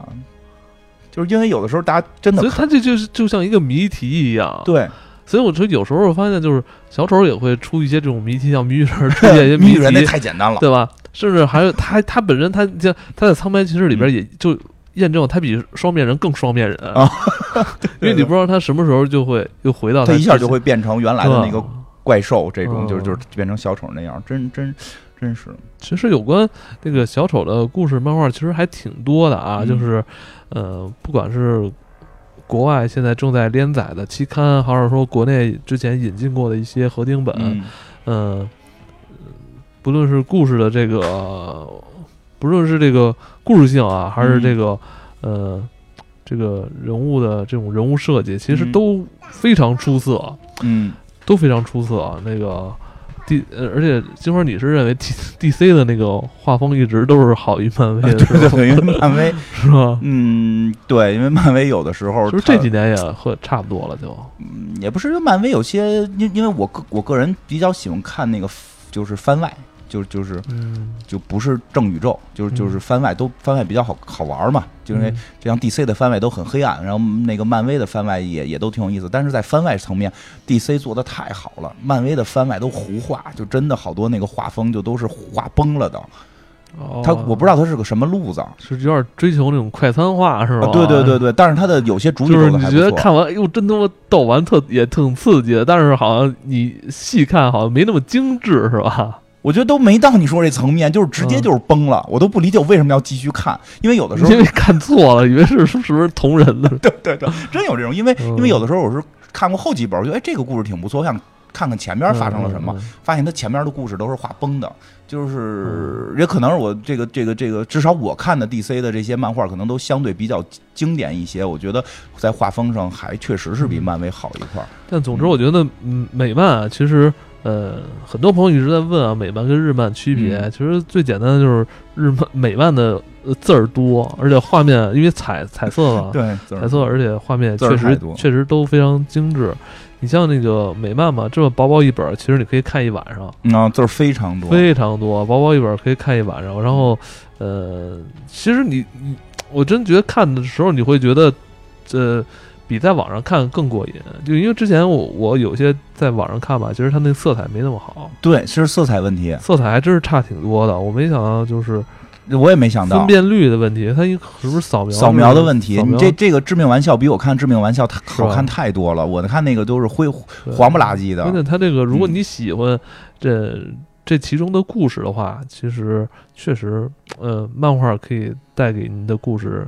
S2: 就是因为有的时候大家真的
S1: 所以它这就是就像一个谜题一样。，
S2: 对。
S1: 所以我觉得有时候我发现，就是小丑也会出一些这种谜题，像谜语人出现一些谜
S2: 谜语人那，太简单了，
S1: 对吧？甚至还有他他本身他像他在《苍白骑士》里边也就验证了他比双面人更双面人。
S2: 嗯 啊，
S1: 因为你不知道他什么时候就会又回到
S2: 他一下就会变成原来的那个怪兽，这种就是
S1: 嗯
S2: 就是变成小丑那样，真真真是
S1: 其实有关那个小丑的故事漫画，其实还挺多的啊。
S2: 嗯
S1: 就是呃，不管是国外现在正在连载的期刊，还是说国内之前引进过的一些合订本，
S2: 嗯
S1: 呃，不论是故事的这个，不论是这个故事性啊，还是这个、呃这个人物的这种人物设计，其实
S2: 嗯
S1: 都非常出色，
S2: 嗯，
S1: 都非常出色。那个 D，呃，而且金花，你是认为 D D C 的那个画风一直都是好于漫威？
S2: 对对，因为漫威，
S1: 是吧？
S2: 嗯，对，因为漫威有的时候
S1: 就是这几年也和差不多了，就
S2: 嗯也不是，因为漫威有些，因因为我个我个人比较喜欢看那个就是番外，就就是
S1: 嗯，
S2: 就不是正宇宙，就是就是番外都番外比较好好玩嘛，就因为
S1: 嗯
S2: 这样 DC 的番外都很黑暗，然后那个漫威的番外也也都挺有意思，但是在番外层面，DC 做的太好了，漫威的番外都胡画，就真的好多那个画风就都是画崩了的。
S1: 哦
S2: 他我不知道他是个什么路子，
S1: 是有点追求那种快餐化是吧？
S2: 啊对对对对，但是他的有些主角
S1: 就是你觉得。看完哎呦真他妈逗完特也挺刺激的，但是好像你细看好像没那么精致是吧？
S2: 我觉得都没到你说这层面，就是直接
S1: 嗯
S2: 就是崩了，我都不理解我为什么要继续看，因为有的时候
S1: 因为看错了，以为是是不是同人的？
S2: 对对对，真有这种，因为
S1: 嗯。
S2: 因为有的时候我是看过后几本，我觉得哎这个故事挺不错，我想看看前边发生了什么，发现它前面的故事都是画崩的，就是
S1: 嗯。
S2: 也可能是我这个这个这个，至少我看的 DC 的这些漫画可能都相对比较经典一些，我觉得在画风上还确实是比漫威好一块儿。
S1: 但总之，我觉得嗯，美漫啊，其实呃，很多朋友一直在问啊，美漫跟日漫区别。
S2: 嗯
S1: 其实最简单的就是日漫美漫的呃字儿多，而且画面因为彩彩色嘛，
S2: 对，
S1: 彩色，而且画面确实确实都非常精致。你像那个美漫嘛，这么薄薄一本儿，其实你可以看一晚上，
S2: 嗯啊，字儿非常多。
S1: 非常多，薄薄一本儿可以看一晚上。然后，呃，其实你你，我真觉得看的时候你会觉得，这、比在网上看更过瘾。就因为之前我我有些在网上看吧，其实它那色彩没那么好，
S2: 对，其实色彩问题，
S1: 色彩还真是差挺多的。我没想到就是
S2: 我也没想到
S1: 分。辨率的问题，它一是不是扫描
S2: 扫描的问题，你这这个致命玩笑比我看致命玩笑好看太多了。我看那个都是灰黄不拉几的
S1: 关，键它这个，如果
S2: 嗯
S1: 你喜欢这、这其中的故事的话，其实确实，呃，漫画可以带给您的故事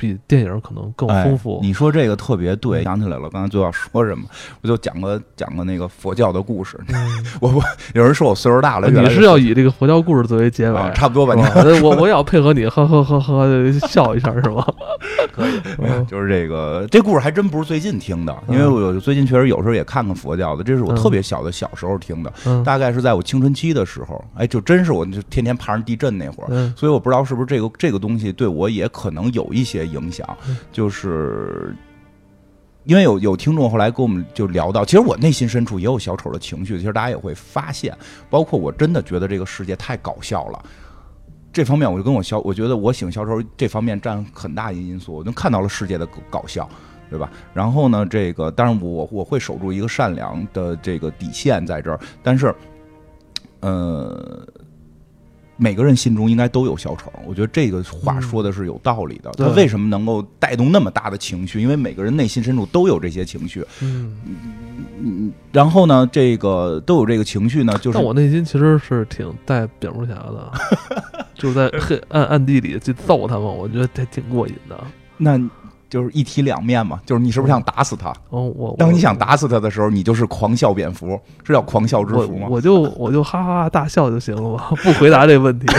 S1: 比电影可能更
S2: 哎
S1: 丰富。
S2: 你说这个特别对，
S1: 嗯
S2: 想起来了，刚才就要说什么，我就讲个讲个那个佛教的故事。
S1: 嗯
S2: 我我有人说我岁数大了，
S1: 你是要以这个佛教故事作为结尾，
S2: 啊差不多吧？你
S1: 吧我我也要配合你，呵呵呵呵笑一下是吗？可以，嗯
S2: 就是这个这故事还真不是最近听的，因为
S1: 嗯
S2: 我最近确实有时候也看看佛教的，这是我
S1: 嗯。
S2: 特别小的小时候听的，
S1: 嗯。
S2: 大概是在我青春期的时候，哎，就真是我就天天爬上地震那会儿，
S1: 嗯。
S2: 所以我不知道是不是这个这个东西对我也可能有一些影响
S1: 嗯，
S2: 就是因为有有听众后来跟我们就聊到，其实我内心深处也有小丑的情绪，其实大家也会发现，包括我真的觉得这个世界太搞笑了。这方面我就跟我小，我觉得我喜欢小丑这方面占很大一因素，我就看到了世界的搞笑，对吧？然后呢，这个当然我我会守住一个善良的这个底线在这儿，但是，呃，每个人心中应该都有小丑，我觉得这个话
S1: 嗯
S2: 说的是有道理的。
S1: 对
S2: 他为什么能够带动那么大的情绪？因为每个人内心深处都有这些情绪。
S1: 嗯，
S2: 嗯，然后呢，这个都有这个情绪呢，就是
S1: 但我内心其实是挺带蝙蝠侠的，就是在黑暗暗地里去揍他们，我觉得还挺过瘾的。
S2: 那就是一体两面嘛，就是你是不是想打死他？
S1: 哦，我
S2: 当你想打死他的时候，你就是狂笑蝙蝠，是叫狂笑之
S1: 我
S2: 蝠吗？
S1: 我就我就哈哈哈大笑就行了嘛，不回答这个问题。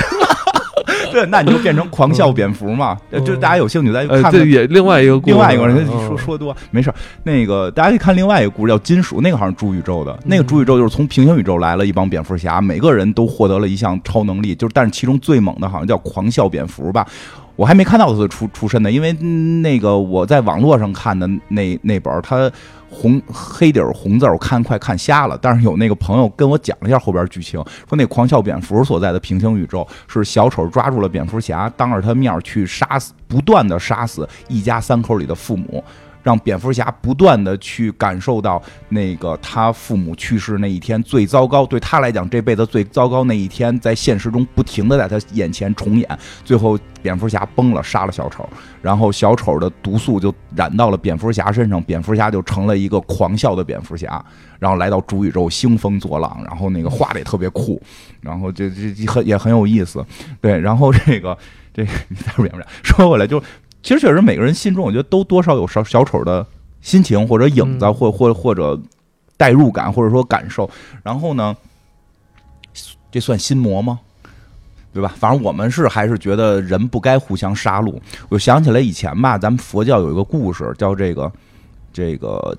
S2: 对，那你就变成狂笑蝙蝠嘛。
S1: 嗯
S2: 就大家有兴趣再看看。
S1: 这也另外一个故事
S2: 另外一个人
S1: 嗯
S2: 说说多没事儿，那个大家可以看另外一个故事叫《金属》，那个好像是主宇宙的，那个
S1: 嗯
S2: 主宇宙就是从平行宇宙来了一帮蝙蝠侠，每个人都获得了一项超能力，就是但是其中最猛的好像叫狂笑蝙蝠吧。我还没看到他的出出身呢，因为那个我在网络上看的那那本儿，它红黑底红字，我看快看瞎了。但是有那个朋友跟我讲了一下后边剧情，说那狂笑蝙蝠所在的平行宇宙是小丑抓住了蝙蝠侠，当着他面去杀死，不断的杀死一家三口里的父母。让蝙蝠侠不断的去感受到那个他父母去世那一天最糟糕，对他来讲这辈子最糟糕那一天，在现实中不停的在他眼前重演。最后蝙蝠侠崩了，杀了小丑，然后小丑的毒素就染到了蝙蝠侠身上，蝙蝠侠就成了一个狂笑的蝙蝠侠，然后来到主宇宙兴风作浪，然后那个画的也特别酷，然后就就很也很有意思，对，然后这个这个 你再说蝙蝠侠，说回来就。其实确实，每个人心中我觉得都多少有小小丑的心情或者影子，
S1: 嗯
S2: 或或或者代入感，或者说感受。然后呢，这算心魔吗？对吧？反正我们是还是觉得人不该互相杀戮。我想起来以前吧，咱们佛教有一个故事，叫这个这个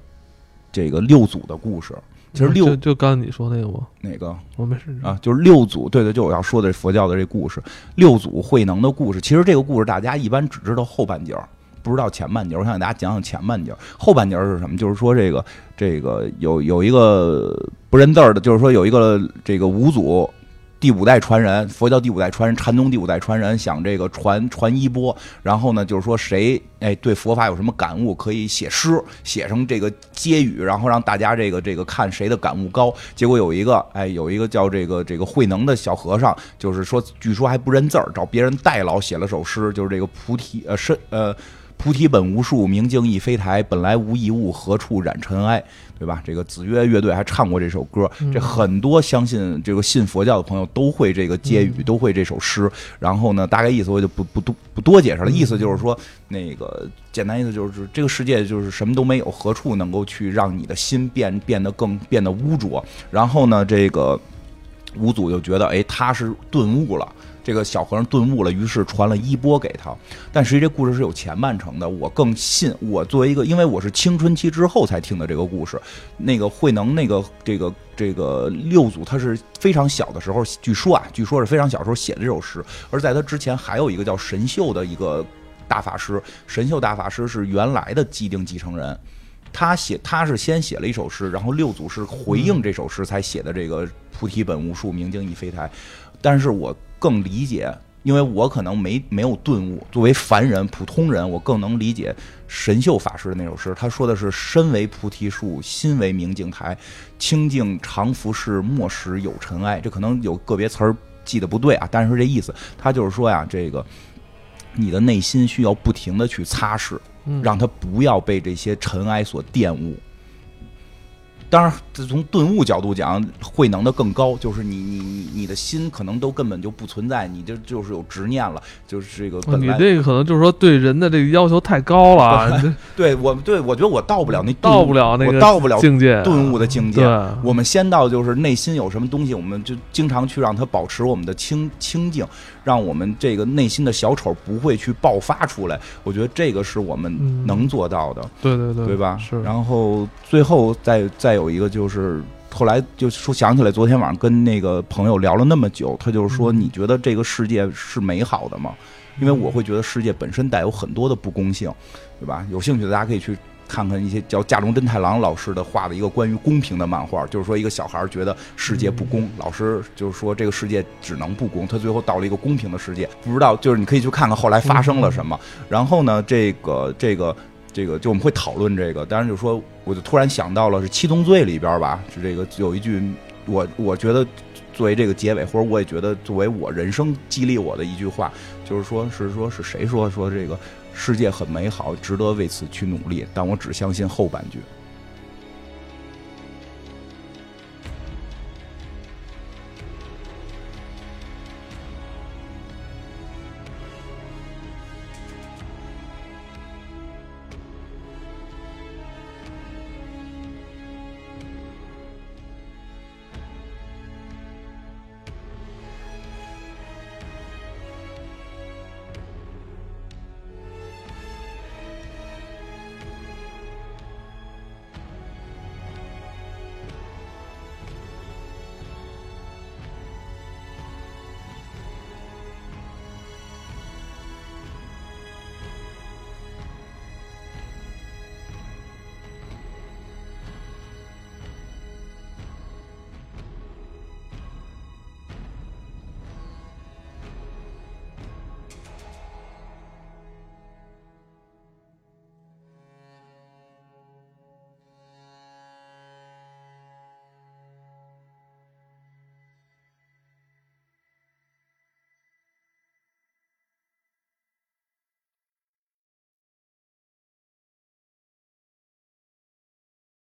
S2: 这个六祖的故事。其实六
S1: 就就刚才你说那个吗？
S2: 哪个
S1: 我没事
S2: 啊，就是六祖，对对，就我要说的佛教的这故事，六祖慧能的故事。其实这个故事大家一般只知道后半截儿，不知道前半截儿。我想给大家讲讲前半截儿。后半截儿是什么？就是说这个这个有有一个不认字儿的，就是说有一个这个五祖第五代传人，佛教第五代传人，禅宗第五代传人想这个传传衣钵，然后呢，就是说谁哎对佛法有什么感悟，可以写诗，写成这个接语，然后让大家这个这个看谁的感悟高。结果有一个哎有一个叫这个这个慧能的小和尚，就是说据说还不认字儿，找别人代劳写了首诗，就是这个菩提呃是呃。菩提本无树，明镜亦非台。本来无一物，何处染尘埃？对吧？这个子曰乐队还唱过这首歌。这很多相信这个信佛教的朋友都会这个接语，都会这首诗。然后呢，大概意思我就不不多不多解释了。意思就是说，那个简单意思就是这个世界就是什么都没有，何处能够去让你的心变变得更变得污浊？然后呢，这个五祖就觉得，哎，他是顿悟了。这个小和尚顿悟了，于是传了衣钵给他。但实际这故事是有前半程的。我更信，我作为一个，因为我是青春期之后才听的这个故事。那个慧能，那个这个这个六祖，他是非常小的时候，据说啊，据说是非常小时候写的这首诗。而在他之前，还有一个叫神秀的一个大法师。神秀大法师是原来的既定继承人，他写他是先写了一首诗，然后六祖是回应这首诗才写的这个“菩提本无树，明镜亦非台”。但是我。更理解，因为我可能没没有顿悟。作为凡人、普通人，我更能理解神秀法师的那首诗。他说的是：“身为菩提树，心为明镜台，清净常拂拭，莫使有尘埃。”这可能有个别词儿记得不对啊，但是这意思，他就是说呀，这个你的内心需要不停的去擦拭，让他不要被这些尘埃所玷污。当然，从顿悟角度讲，慧能的更高，就是你你你你的心可能都根本就不存在，你就就是有执念了，就是这个。
S1: 你这个可能就是说对人的这个要求太高了。
S2: 对我对我觉得我到不了那
S1: 到不了那个
S2: 到不了
S1: 境界
S2: 顿悟的境界。我们先到就是内心有什么东西，我们就经常去让它保持我们的清清净。让我们这个内心的小丑不会去爆发出来，我觉得这个是我们能做到的。
S1: 对对对，
S2: 对吧？
S1: 是。
S2: 然后最后再再有一个就是，后来就说想起来，昨天晚上跟那个朋友聊了那么久，他就是说，你觉得这个世界是美好的吗？因为我会觉得世界本身带有很多的不公性，对吧？有兴趣的大家可以去。看看一些叫架中真太郎老师的画的一个关于公平的漫画，就是说一个小孩觉得世界不公，老师就是说这个世界只能不公，他最后到了一个公平的世界，不知道就是你可以去看看后来发生了什么。然后呢，这个这个这个就我们会讨论这个，当然就说我就突然想到了是《七宗罪》里边吧，是这个有一句我我觉得作为这个结尾，或者我也觉得作为我人生激励我的一句话，就是说是说是谁说说这个。世界很美好，值得为此去努力，但我只相信后半句。